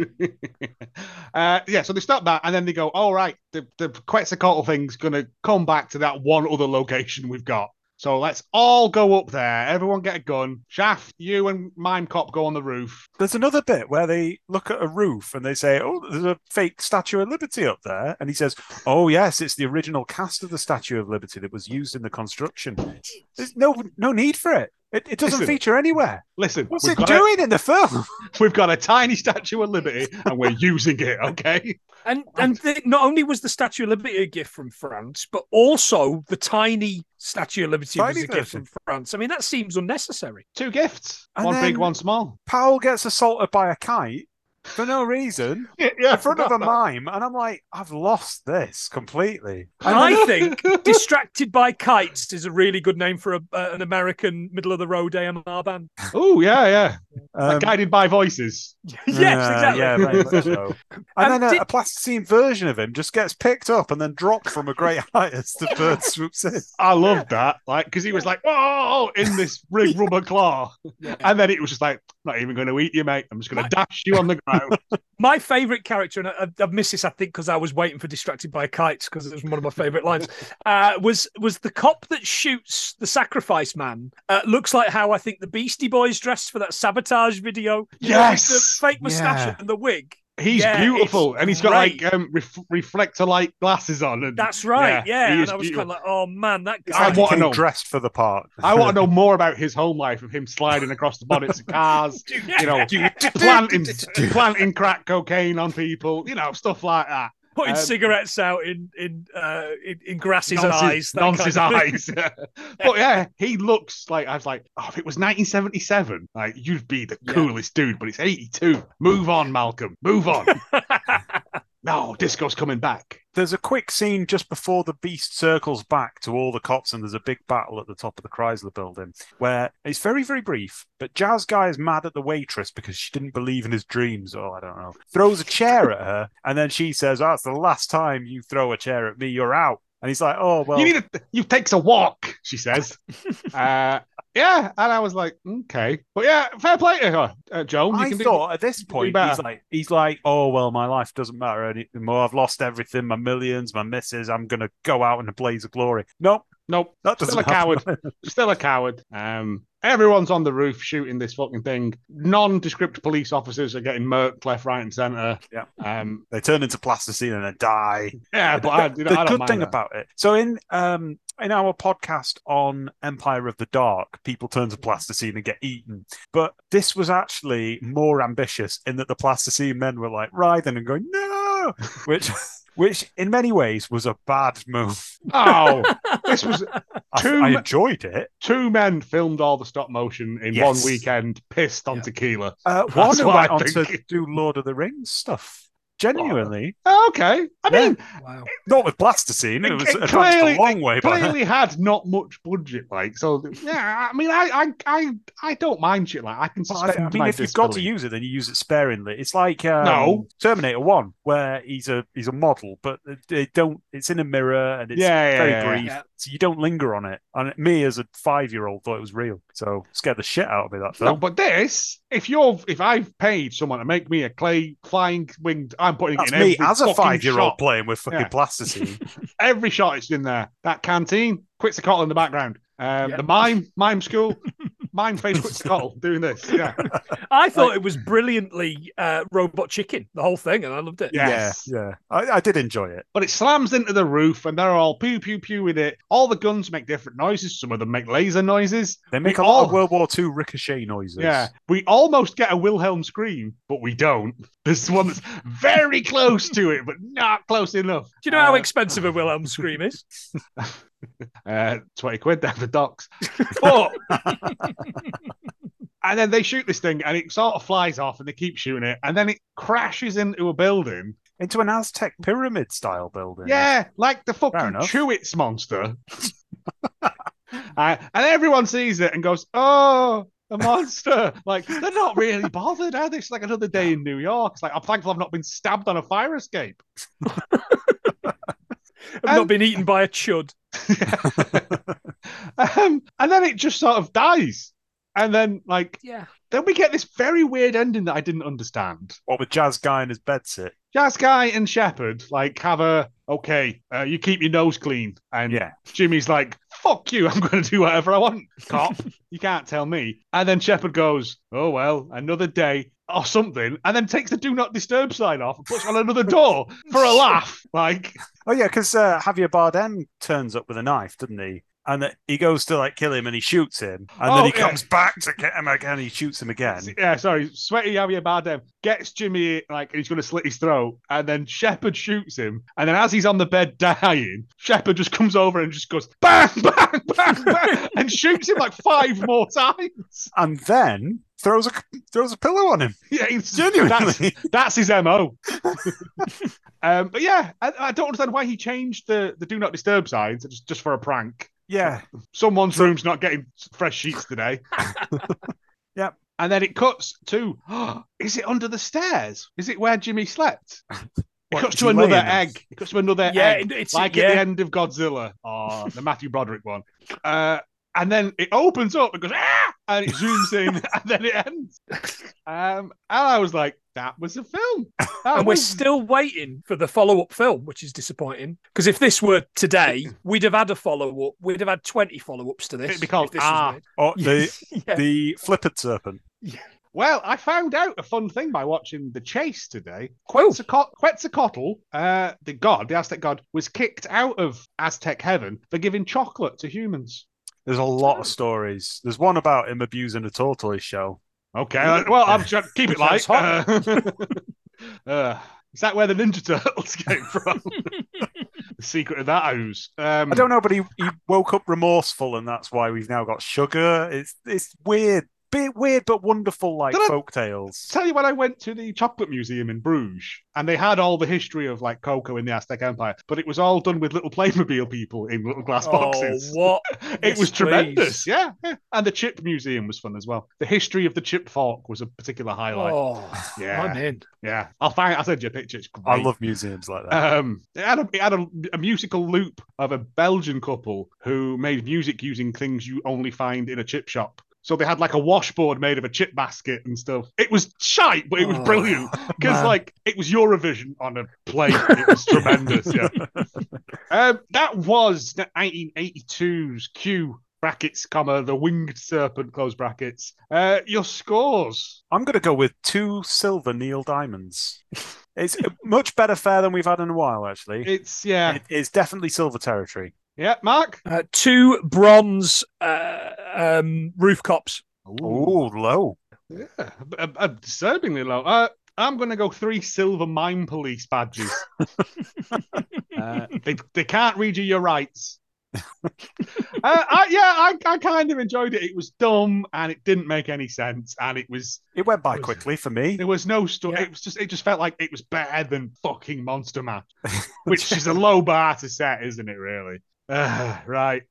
[laughs] uh, yeah, so they stop that, and then they go, "All right, the the Quetzalcoatl thing's gonna come back to that one other location we've got." So let's all go up there. Everyone get a gun. Shaft, you and Mime Cop go on the roof. There's another bit where they look at a roof and they say, "Oh, there's a fake Statue of Liberty up there," and he says, "Oh yes, it's the original cast of the Statue of Liberty that was used in the construction. There's no no need for it. It, it doesn't Listen, feature anywhere. Listen, What's it got doing in the film?" [laughs] We've got a tiny Statue of Liberty, and we're using it. Okay. And and the, not only was the Statue of Liberty a gift from France, but also the tiny Statue of Liberty was Tiny a gift from France. I mean, that seems unnecessary. Two gifts. And one big, one small. Powell gets assaulted by a kite for no reason [laughs] Yeah, in front of a mime, and I'm like, I've lost this completely. And I think [laughs] Distracted by Kites is a really good name for a, uh, an American middle of the road AMR band. Oh yeah, yeah. Um, Guided by voices. [laughs] yes, yeah, exactly. Yeah, very much so. And And then a, did- a plasticine version of him just gets picked up and then dropped from a great height as the bird swoops in. I loved that, like, because he was like, "Whoa!" in this big rubber claw, Yeah. and then it was just like, not even going to eat you, mate. I'm just going to dash you on the ground. [laughs] My favourite character, and I, I've missed this, I think, because I was waiting for "Distracted by Kites" because it was one of my favourite lines. [laughs] Uh, was was the cop that shoots the sacrifice man? Uh, looks like how I think the Beastie Boys dressed for that sabotage video. Yes! the fake moustache Yeah. and the wig. He's Yeah, beautiful, and he's got great. like um, ref- reflector light glasses on. And That's right. Yeah, Yeah, and I was kind beautiful. of like, oh man, that I guy. like he wanna came know. dressed for the part. I want to know [laughs] more about his home life of him sliding across the bonnets of cars, [laughs] you know, [laughs] planting planting crack cocaine on people, you know, stuff like that. Putting um, cigarettes out in in uh, in, in Grass's eyes. Nonce's eyes. [laughs] but yeah, he looks like I was like, oh, if it was 1977, like you'd be the Yeah. coolest dude. But it's 82. Move on, Malcolm. Move on. [laughs] no, disco's coming back. There's a quick scene just before the beast circles back to all the cops, and there's a big battle at the top of the Chrysler building where it's very, very brief. But Jazz Guy is mad at the waitress because she didn't believe in his dreams, or I don't know. Throws a chair at her, and then she says, "Oh, it's the last time you throw a chair at me. You're out." And he's like, "Oh well." you need a, you takes a walk, she says. [laughs] uh, yeah, and I was like, okay, but yeah, fair play to her, uh, Joan. I can do- thought at this point he's like he's like, oh well, my life doesn't matter anymore. I've lost everything, my millions, my misses. I'm gonna go out in a blaze of glory. Nope, nope, that doesn't still a happen. coward. [laughs] still a coward. Um, everyone's on the roof shooting this fucking thing. Nondescript police officers are getting murked left, right, and center. Yeah. Um, they turn into plasticine and they die. yeah, but I, the, you know, the I don't good mind thing that. about it. So in um in our podcast on Empire of the Dark, people turn to plasticine and get eaten. But this was actually more ambitious in that the plasticine men were like writhing and going no, [laughs] which. Which, in many ways, was a bad move. Oh, [laughs] this was I, Two I ma- enjoyed it. two men filmed all the stop motion in Yes. one weekend, pissed on Yeah. tequila. Uh, That's one who what went I on to do Lord of the Rings stuff. Genuinely, Okay, I Yeah. mean, Wow. not with plasticine. It It- was it advanced clearly- a long way. By then. clearly had not much budget, like so. Yeah, I mean, I, I, I, I don't mind shit like I can Well, I. I mean, if you've got to use it, then you use it sparingly. It's like um, No. Terminator One, where he's a he's a model, but they don't. It's in a mirror and it's Yeah, yeah, very yeah, brief, yeah. so you don't linger on it. And me, as a five year old, thought it was real, so scared the shit out of me. That No, film. but this, if you're, if I've paid someone to make me a clay flying winged, I'm putting That's it in me every as a five year old shot. playing with fucking Yeah. plasticine. [laughs] Every shot it's in there. That canteen, Quetzalcoatl in the background. Um, Yeah. The mime, mime school, mime face Quetzalcoatl doing this. Yeah. [laughs] I thought it was brilliantly uh, robot chicken, the whole thing, and I loved it. Yes. Yeah, yeah, I, I did enjoy it. But it slams into the roof and they're all pew pew pew with it. All the guns make different noises. Some of them make laser noises. They make We a lot all- of World War II ricochet noises. Yeah. We almost get a Wilhelm scream, but we don't. There's one that's very close to it, but not close enough. Do you know how Uh, expensive a Wilhelm scream is? [laughs] [laughs] Uh, 20 quid down for docs. But. [laughs] and then they shoot this thing and it sort of flies off and they keep shooting it. And then it crashes into a building. into an Aztec pyramid style building. Yeah, like the fucking. Chewits monster. [laughs] uh, and everyone sees it and goes, "Oh, a monster!" like they're not really bothered, are they? It's like another day in New York. It's like I'm thankful I've not been stabbed on a fire escape. I've Um, not been eaten by a chud. [laughs] um, and then it just sort of dies, and then like Yeah. then we get this very weird ending that I didn't understand. What with Jazz Guy in his bed sit. Jazz Guy and Shepard like have a okay, uh, you keep your nose clean, and Yeah. Jimmy's like, "Fuck you, [laughs] I'm going to do whatever I want, cop. [laughs] you can't tell me." And then Shepard goes, "Oh well, another day." Or something, and then takes the do not disturb sign off and puts on another door for a laugh. [laughs] Like, Oh yeah, because uh, Javier Bardem turns up with a knife, doesn't he? And uh, he goes to like kill him, and he shoots him, and Oh, then he yeah. comes back to get him again. And he shoots him again. [laughs] yeah, sorry, sweaty Javier Bardem gets Jimmy like he's going to slit his throat, and then Shepard shoots him, and then as he's on the bed [laughs] dying, Shepard just comes over and just goes bang, bang, bang, bang, and shoots him like five more times. and then throws a throws a pillow on him. [laughs] Yeah, he's Genuinely. That's, that's his mo. [laughs] um, but yeah, I, I don't understand why he changed the, the do not disturb signs just just for a prank. Yeah, Someone's room's not getting fresh sheets today. [laughs] Yep. And then it cuts to [gasps] is it under the stairs? Is it where Jimmy slept? It What, cuts to another laying there? egg. It cuts to another Yeah, egg. it's like yeah. at the end of Godzilla or the Matthew Broderick one. Uh, and then it opens up and goes, ah! and it zooms in, [laughs] and then it ends. Um, and I was like, that was a film. [laughs] That and we're still waiting for the follow-up film, which is disappointing. Because if this were today, [laughs] we'd have had a follow-up. We'd have had twenty follow-ups to this. It'd be called this Ah. Oh, the Yeah. the flippered serpent. Well, I found out a fun thing by watching The Chase today. Quetzalcoatl, Quetzalcoatl uh, the god, the Aztec god, was kicked out of Aztec heaven for giving chocolate to humans. There's a lot of stories. There's one about him abusing a tortoise shell. Okay, uh, well, I'm trying to keep it light. Uh, [laughs] uh, is that where the Ninja Turtles [laughs] came from? [laughs] the secret of that ooze. Um, I don't know, but he, he woke up remorseful, and that's why we've now got sugar. It's it's weird, bit weird but wonderful, like Did folk tales. tell you when I went to the chocolate museum in Bruges, and they had all the history of like cocoa in the Aztec Empire, but it was all done with little Playmobil people in little glass boxes. Oh, what? [laughs] it was tremendous, yeah, yeah. And the chip museum was fun as well. The history of the chip fork was a particular highlight. Oh, Yeah. I'm in. Yeah, I'll find. I'll send you a picture. It's great. I love museums like that. Um, it had, a, it had a, a musical loop of a Belgian couple who made music using things you only find in a chip shop. So they had like a washboard made of a chip basket and stuff. It was shite, but it was Oh, brilliant because like it was Eurovision on a plate. It was tremendous. Yeah. [laughs] Um, that was the 1982's Q brackets, comma the winged serpent close brackets. Uh, your scores. I'm going to go with two silver Neil diamonds. It's much better fare than we've had in a while, actually. It's yeah, It is definitely silver territory. Yeah. Mark. Uh, two bronze uh, um, roof cops. Oh, low. Yeah, a, a disturbingly low. Uh, I'm going to go three silver mine police badges. [laughs] uh, they they can't read you your rights. [laughs] uh, I, yeah, I, I kind of enjoyed it. It was dumb and it didn't make any sense, and it was It went by Was- quickly for me. there was no story. Yeah. It was just it just felt like it was better than fucking Monster Match, [laughs] which is a low bar to set, isn't it? Really. Uh, right.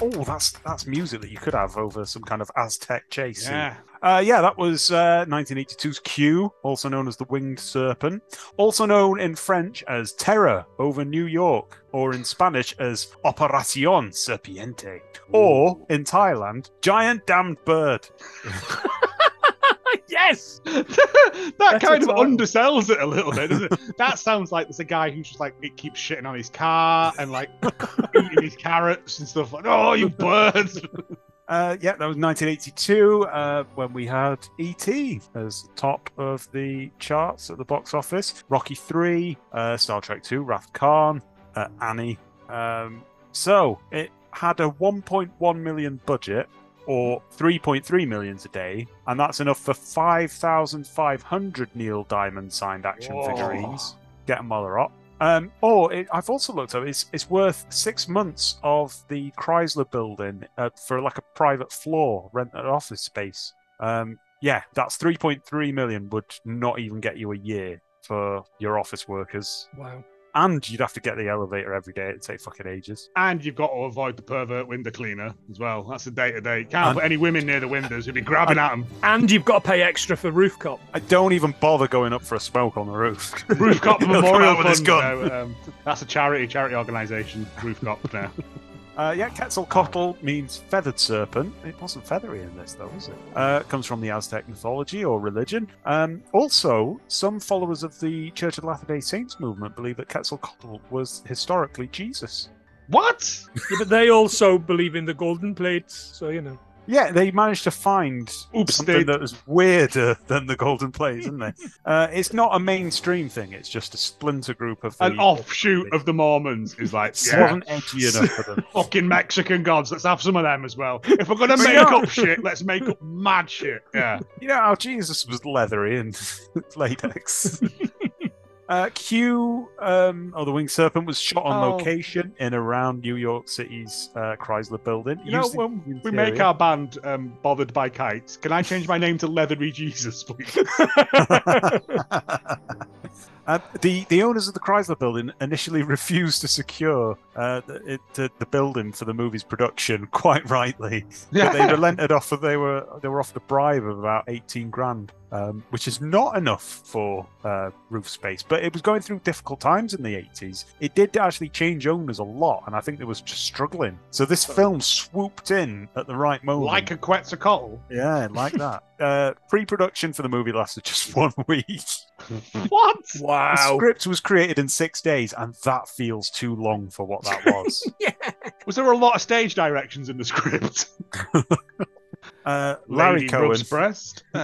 Oh, that's that's music that you could have over some kind of Aztec chase. Yeah. Uh, yeah, that was uh, 1982's Q, also known as the Winged Serpent, also known in French as Terror over New York, or in Spanish as Operacion Serpiente, or in Thailand, Giant Damned Bird. [laughs] yes. [laughs] that That's kind of undersells it a little bit, doesn't it? that sounds like there's a guy who's just like it keeps shitting on his car and like [laughs] eating his carrots and stuff like, oh, you birds. [laughs] Uh, yeah, that was 1982 uh, when we had E.T. as top of the charts at the box office. Rocky 3, uh, Star Trek 2, Wrath Khan, uh, Annie. Um, so it had a 1.1 million budget or 3.3 million day, and that's enough for 5,500 Neil Diamond signed action Whoa. figurines. Get them while they're hot. Um, or it, I've also looked up. It's it's worth six months of the Chrysler building uh, for like a private floor, rent an office space. Um, yeah, that's three point three million. Would not even get you a year for your office workers, Wow. And you'd have to get the elevator every day. It'd take fucking ages. And you've got to avoid the pervert window cleaner as well. That's the day to day. Can't And- put any women near the windows who'd be grabbing at them. And you've got to pay extra for roof cop. I don't even bother going up for a smoke on the roof. Roof Cop [laughs] Memorial out with his Fund. gun. now, um, that's a charity charity organisation. Roof Cop now. [laughs] Uh, yeah, Quetzalcoatl means feathered serpent. It wasn't feathery in this, though, was it? Uh, it comes from the Aztec mythology or religion. Um, also, some followers of the Church of Latter day Saints movement believe that Quetzalcoatl was historically Jesus. What? Yeah, but they also believe in the golden plates, so you know. Yeah, they managed to find Oops, something that was weirder than the Golden Plates, isn't they? [laughs] uh, it's not a mainstream thing. It's just a splinter group of the. An offshoot of the Mormons is like, yeah. wasn't edgy enough for them. [laughs] Fucking Mexican gods. Let's have some of them as well. If we're gonna make up shit, let's make up mad shit. Yeah. [laughs] You know how Jesus was leathery and latex. Uh, Q, um, oh, the winged serpent was shot on Oh. location in around New York City's uh, Chrysler Building. You know, when the we make our band um, bothered by kites, can I change my name to Leathery Jesus, please? Uh, [laughs] [laughs] the the owners of the Chrysler Building initially refused to secure uh, the, it, the, the building for the movie's production. [laughs] Quite rightly, but they relented off. They were they were offered a bribe of about eighteen grand, um, which is not enough for uh, roof space. But it was going through difficult times in the eighties. It did actually change owners a lot, and I think they was just struggling. So this film swooped in at the right moment, like a Quetzalcoatl. yeah, like [laughs] that. uh, pre-production for the movie lasted just [laughs] one week. What? [laughs] The Wow. script was created in six days, and that feels too long for what that was. yeah. Was there a lot of stage directions in the script? Uh, Larry Lady Cohen. breast. [laughs]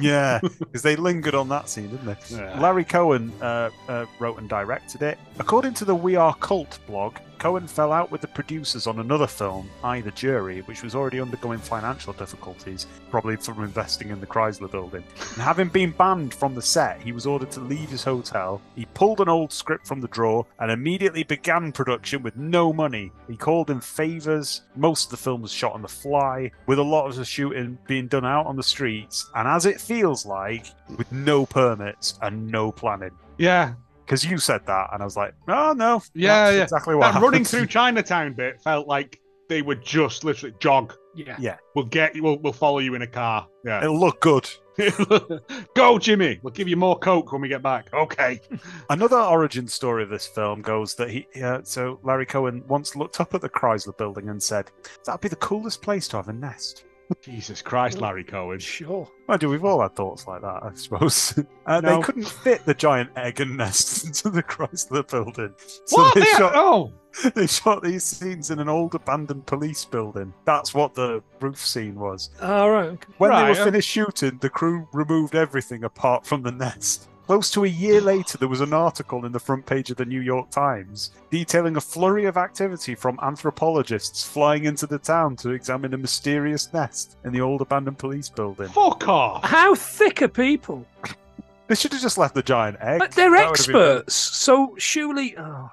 Yeah, because they lingered on that scene, didn't they? Yeah. Larry Cohen uh, uh, wrote and directed it. According to the We Are Cult blog, Cohen fell out with the producers on another film, I the Jury, which was already undergoing financial difficulties, probably from investing in the Chrysler building. And having been banned from the set, he was ordered to leave his hotel. He pulled an old script from the drawer and immediately began production with no money. He called in favors. Most of the film was shot on the fly, with a lot of the shooting being done out on the streets, and as it feels like, with no permits and no planning. yeah, Because you said that, and I was like, oh no, Yeah, that's yeah. exactly what that running through Chinatown bit felt like they would just literally jog. Yeah, yeah. We'll get you. We'll, we'll follow you in a car. Yeah. It'll look good. [laughs] Go, Jimmy. We'll give you more coke when we get back. Okay. [laughs] Another origin story of this film goes that he, uh, so Larry Cohen once looked up at the Chrysler building and said, "That'd be the coolest place to have a nest." Jesus Christ, Larry Cohen. Sure. Well, do we've all had thoughts like that, I suppose. [laughs] Uh, No. They couldn't fit the giant egg and nest [laughs] into the Chrysler building, so What? they They- shot oh, [laughs] they shot these scenes in an old abandoned police building. That's what the roof scene was. All right. okay. When they were uh- finished shooting, the crew removed everything apart from the nest. Close to a year later, there was an article in the front page of the New York Times detailing a flurry of activity from anthropologists flying into the town to examine a mysterious nest in the old abandoned police building. fuck off. How thick are people? They should have just left the giant egg. But they're That would have been better. experts, so surely. Oh.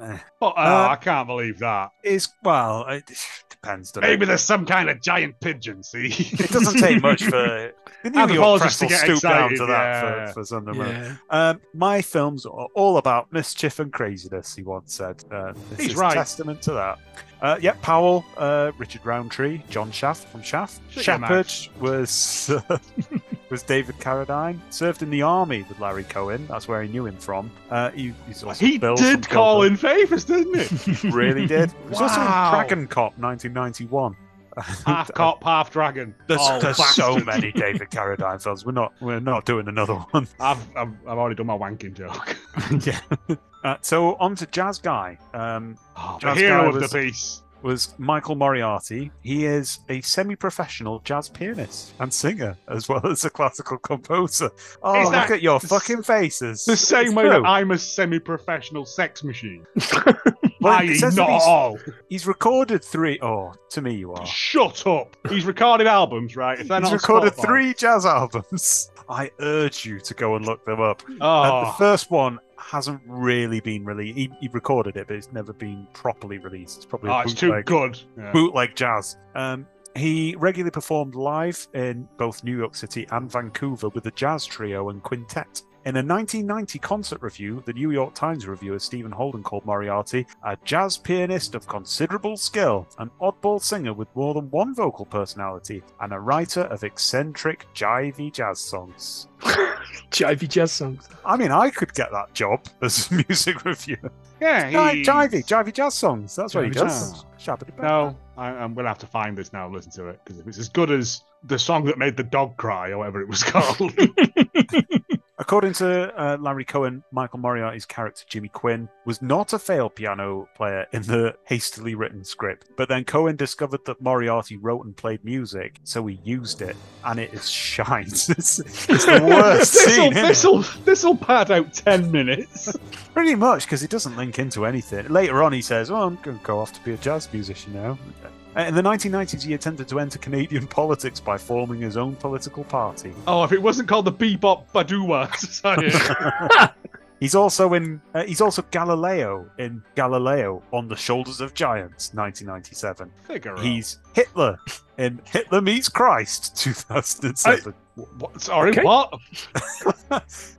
Eh, Oh, Uh, I can't believe that. It's well, it depends. doesn't Maybe it? there's some kind of giant pigeon. See, It doesn't take much for [laughs] the New York Anthropologists to will get stoop down excited, to that yeah. for, for Sunday morning. Yeah. Um, my films are all about mischief and craziness, he once said. Uh, this He's is right. testament to that. Uh, yep, Powell, uh, Richard Roundtree, John Shaft from Shaft. Shut your Shepard was [laughs] was David Carradine. Served in the army with Larry Cohen. That's where he knew him from. Uh, he, he did call in favors, didn't he? [laughs] Really [laughs] did. He was also in Wow. Dragon Cop 1991. half cop, half dragon. There's, Oh, there's so many David Carradine films. We're not we're not doing another [laughs] one. I've, I've I've already done my wanking joke. yeah. Uh, so on to Jazz Guy. Um, Oh, the hero guy of was- the piece. Was Michael Moriarty. He is a semi-professional jazz pianist and singer, as well as a classical composer. Oh, Is look at your the fucking faces! The same It's way true. that I'm a semi-professional sex machine. [laughs] Well, I.e., not he's, all. he's recorded three oh to me, you are. Shut up. He's recorded albums, right? If they're He's not recorded Spotify- three jazz [laughs] albums. I urge you to go and look them up. Uh, the Oh, first one hasn't really been released. He, he recorded it, but it's never been properly released. It's probably a oh it's too good. Yeah. bootleg jazz. Um, he regularly performed live in both New York City and Vancouver with the jazz trio and quintet. In a 1990 concert review, the New York Times reviewer Stephen Holden called Moriarty a jazz pianist of considerable skill, an oddball singer with more than one vocal personality, and a writer of eccentric, jivey jazz songs. [laughs] Jivey jazz songs. I mean, I could get that job as a [laughs] music reviewer. Yeah, Ji- he... Jivey, jivey jazz songs. That's what he Jivey does. jazz. No, I, I'm gonna have to find this now and listen to it because if it's as good as the song that made the dog cry or whatever it was [laughs] called, According to uh, Larry Cohen, Michael Moriarty's character Jimmy Quinn was not a failed piano player in the hastily written script, but then Cohen discovered that Moriarty wrote and played music, so he used it, and it is shite. [laughs] it's, it's the worst this'll scene. this'll this'll pad out ten minutes. [laughs] Pretty much, because it doesn't link into anything. Later on, he says, "Oh, I'm going to go off to be a jazz musician now." Uh, In the 1990s, he attempted to enter Canadian [laughs] politics by forming his own political party. Oh, if it wasn't called the Bebop Badua [laughs] Society. [laughs] He's also in. Uh, he's also Galileo in Galileo on the Shoulders of Giants, 1997. Figure He's Hitler [laughs] in Hitler Meets Christ, 2007. What, sorry, Okay. what? [laughs]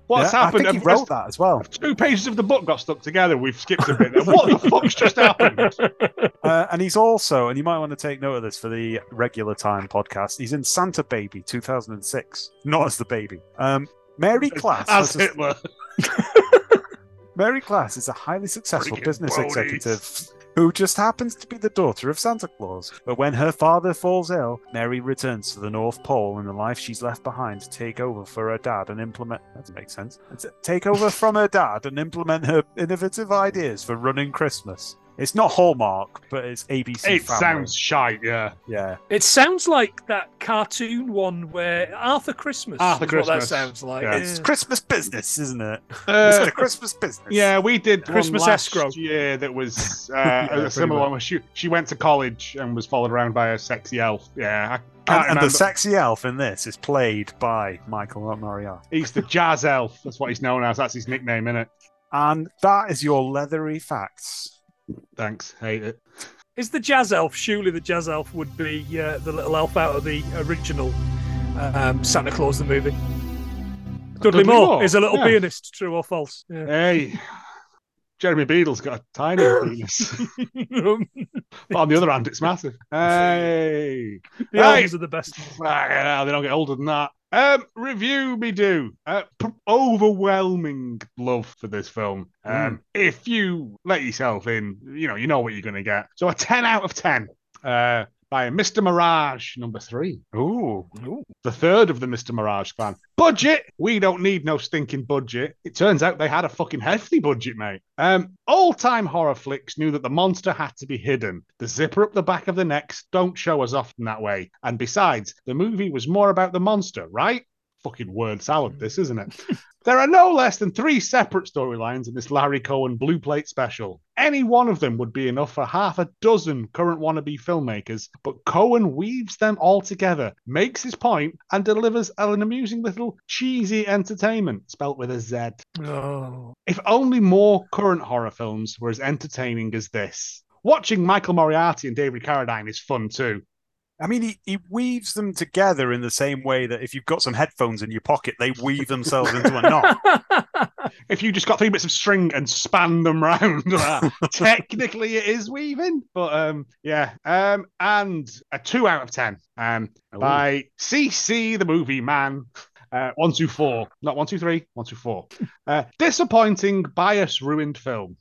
What's Yeah, happened? I think he wrote that as well. Two pages of the book got stuck together. We've skipped a bit. there. What the fuck's just happened? [laughs] Uh, and he's also, and you might want to take note of this for the regular time podcast. He's in Santa Baby 2006, not as the baby. Um, Mary Class. As a- Hitler. [laughs] Mary Class is a highly successful Freaking business executive who just happens to be the daughter of Santa Claus. But when her father falls ill, Mary returns to the North Pole and the life she's left behind to take over for her dad and implement. That doesn't sense. Take over from her dad and implement her innovative ideas for running Christmas. It's not Hallmark, but it's ABC. It Family. sounds shite, yeah. yeah. It sounds like that cartoon one where Arthur Christmas. Arthur is what that sounds like. Yeah. It's Christmas business, isn't it? Uh, it's the Christmas business. Yeah, we did Christmas one last escrow. year that was [laughs] uh, Yeah, a similar much. one. Where she she went to college and was followed around by a sexy elf. Yeah, I And, and the sexy elf in this is played by Michael Moriarty. He's the jazz elf. That's what he's known as. That's his nickname, isn't it? And that is your leathery facts. Thanks. Hate it. Is the jazz elf? Surely the jazz elf would be uh, the little elf out of the original um, Santa Claus the movie. Dudley, Dudley Moore, Moore, is a little yeah. pianist. True or false? Yeah. Hey, Jeremy Beadle's got a tiny [laughs] penis. but on the other hand, it's massive. [laughs] Hey, the elves are the best. They don't get older than that. Um, review me do. Uh, p- overwhelming love for this film. Um, if you let yourself in, you know, you know what you're going to get. So a 10 out of 10. Uh, by Mr. Mirage, number three. Ooh. The third of the Mr. Mirage clan. Budget. We don't need no stinking budget. It turns out they had a fucking hefty budget, mate. Um, all-time horror flicks knew that the monster had to be hidden. The zipper up the back of the necks don't show us often that way. And besides, the movie was more about the monster, right? Fucking word salad, mm. this, isn't it? There are no less than three separate storylines in this Larry Cohen Blue Plate special. Any one of them would be enough for half a dozen current wannabe filmmakers, but Cohen weaves them all together, makes his point, and delivers an amusing little cheesy entertainment, spelt with a Z. Oh. If only more current horror films were as entertaining as this. Watching Michael Moriarty and David Carradine is fun too. I mean, he, he weaves them together in the same way that if you've got some headphones in your pocket, they weave themselves into a knot. [laughs] If you just got three bits of string and span them round, [laughs] technically it is weaving. But um, yeah, um, and a two out of ten um, by CC the movie man. Uh, one two four, not one two three, one two four. Uh, disappointing, bias ruined film.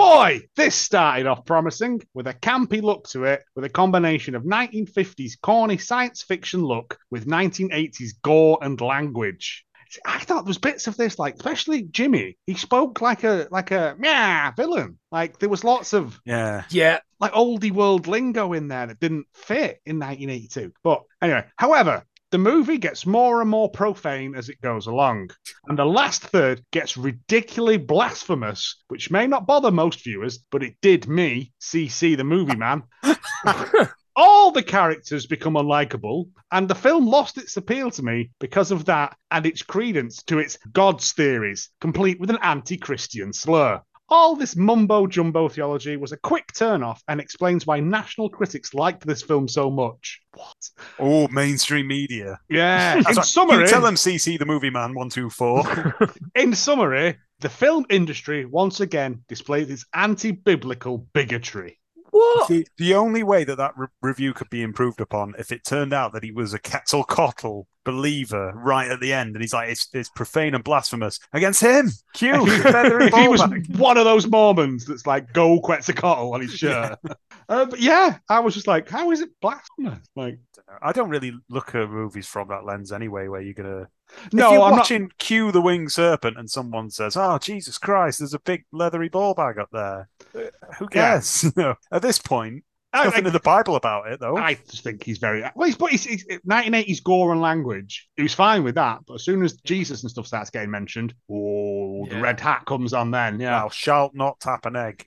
What? Boy, this started off promising with a campy look to it, with a combination of 1950s corny science fiction look with 1980s gore and language. I thought there was bits of this, like especially Jimmy. He spoke like a like a yeah villain. Like there was lots of yeah. yeah. like oldie world lingo in there that didn't fit in 1982. But anyway, however, the movie gets more and more profane as it goes along, and the last third gets ridiculously blasphemous, which may not bother most viewers, but it did me, CC the movie man. [laughs] All the characters become unlikable, and the film lost its appeal to me because of that and its credence to its gods theories, complete with an anti Christian slur. All this mumbo jumbo theology was a quick turn off and explains why national critics liked this film so much. What? Oh, mainstream media. Yeah. [laughs] In right. summary, You tell them CC the movie man one two four. [laughs] in summary, the film industry once again displays its anti-biblical bigotry. What? the, the only way that that re- review could be improved upon if it turned out that he was a Quetzalcoatl believer right at the end, and he's like, it's, it's profane and blasphemous against him. Q, [laughs] if he, was [laughs] one of those Mormons that's like go Quetzalcoatl on his shirt. [laughs] Uh, but yeah, I was just like, how is it blasphemous? Like, I don't really look at movies from that lens anyway, where you're gonna. no, if you're I'm not. watching Q the Winged Serpent and someone says, "Oh Jesus Christ, there's a big leathery ball bag up there," uh, who cares? no, at this point, I, nothing I- in the Bible about it though. I just think he's very well. He's, but he's, he's 1980s gore and language. He was fine with that, but as soon as Jesus and stuff starts getting mentioned, oh, the red hat comes on. Then, yeah, Thou shalt not tap an egg.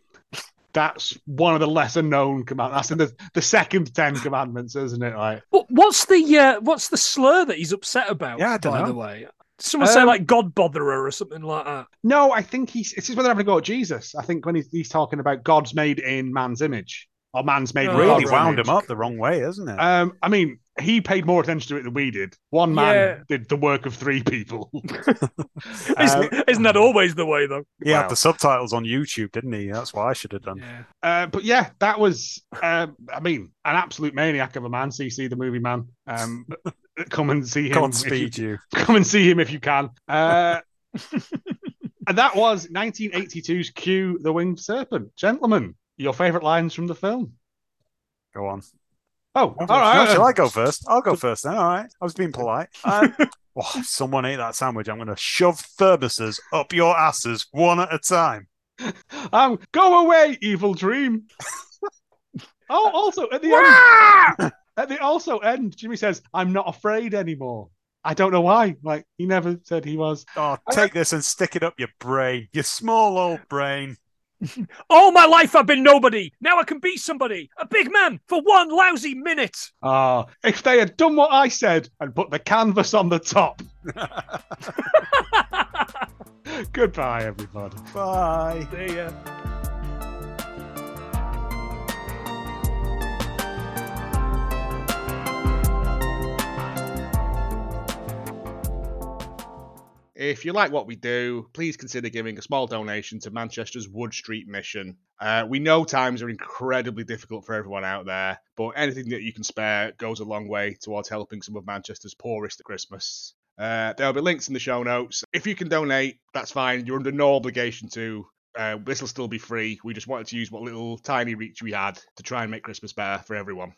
that's one of the lesser known commandments. That's in the, the second Ten Commandments, isn't it? Like, What- What's the uh, what's the slur that he's upset about? Yeah, I don't by know. the way, someone say Um, like God botherer or something like that. no, I think he's it's just whether having a go at Jesus. I think when he's, he's talking about God's made in man's image or man's made Oh, Really wound image. him up the wrong way, isn't it? Um, I mean, he paid more attention to it than we did. One man Yeah. did the work of three people. [laughs] Isn't, isn't that always the way though? He Wow. had the subtitles on YouTube, didn't he? That's what I should have done. Uh, but yeah, that was, uh, I mean, an absolute maniac of a man. CC the movie man. Um, [laughs] come and see him. if you- Godspeed you. [laughs] come and see him if you can. Uh, and that was 1982's Q, the Winged Serpent. Gentlemen, your favourite lines from the film? Go on. Oh, all No, shall I go first? I'll go first then. All right. I was being polite. [laughs] Um, oh, if someone ate that sandwich, I'm going to shove thermoses up your asses one at a time. Um, [laughs] go away, evil dream. [laughs] oh, also at the end, at the also end, Jimmy says, "I'm not afraid anymore." I don't know why. Like he never said he was. Oh, take this and stick it up your brain, your small old brain. [laughs] All my life I've been nobody. Now I can be somebody. A big man for one lousy minute. Ah, if they had done what I said and put the canvas on the top. [laughs] [laughs] Goodbye, everybody. Bye. See ya. If you like what we do, please consider giving a small donation to Manchester's Wood Street Mission. Uh, we know times are incredibly difficult for everyone out there, but anything that you can spare goes a long way towards helping some of Manchester's poorest at Christmas. Uh, there'll be links in the show notes. If you can donate, that's fine. You're under no obligation to. Uh, this will still be free. We just wanted to use what little tiny reach we had to try and make Christmas better for everyone.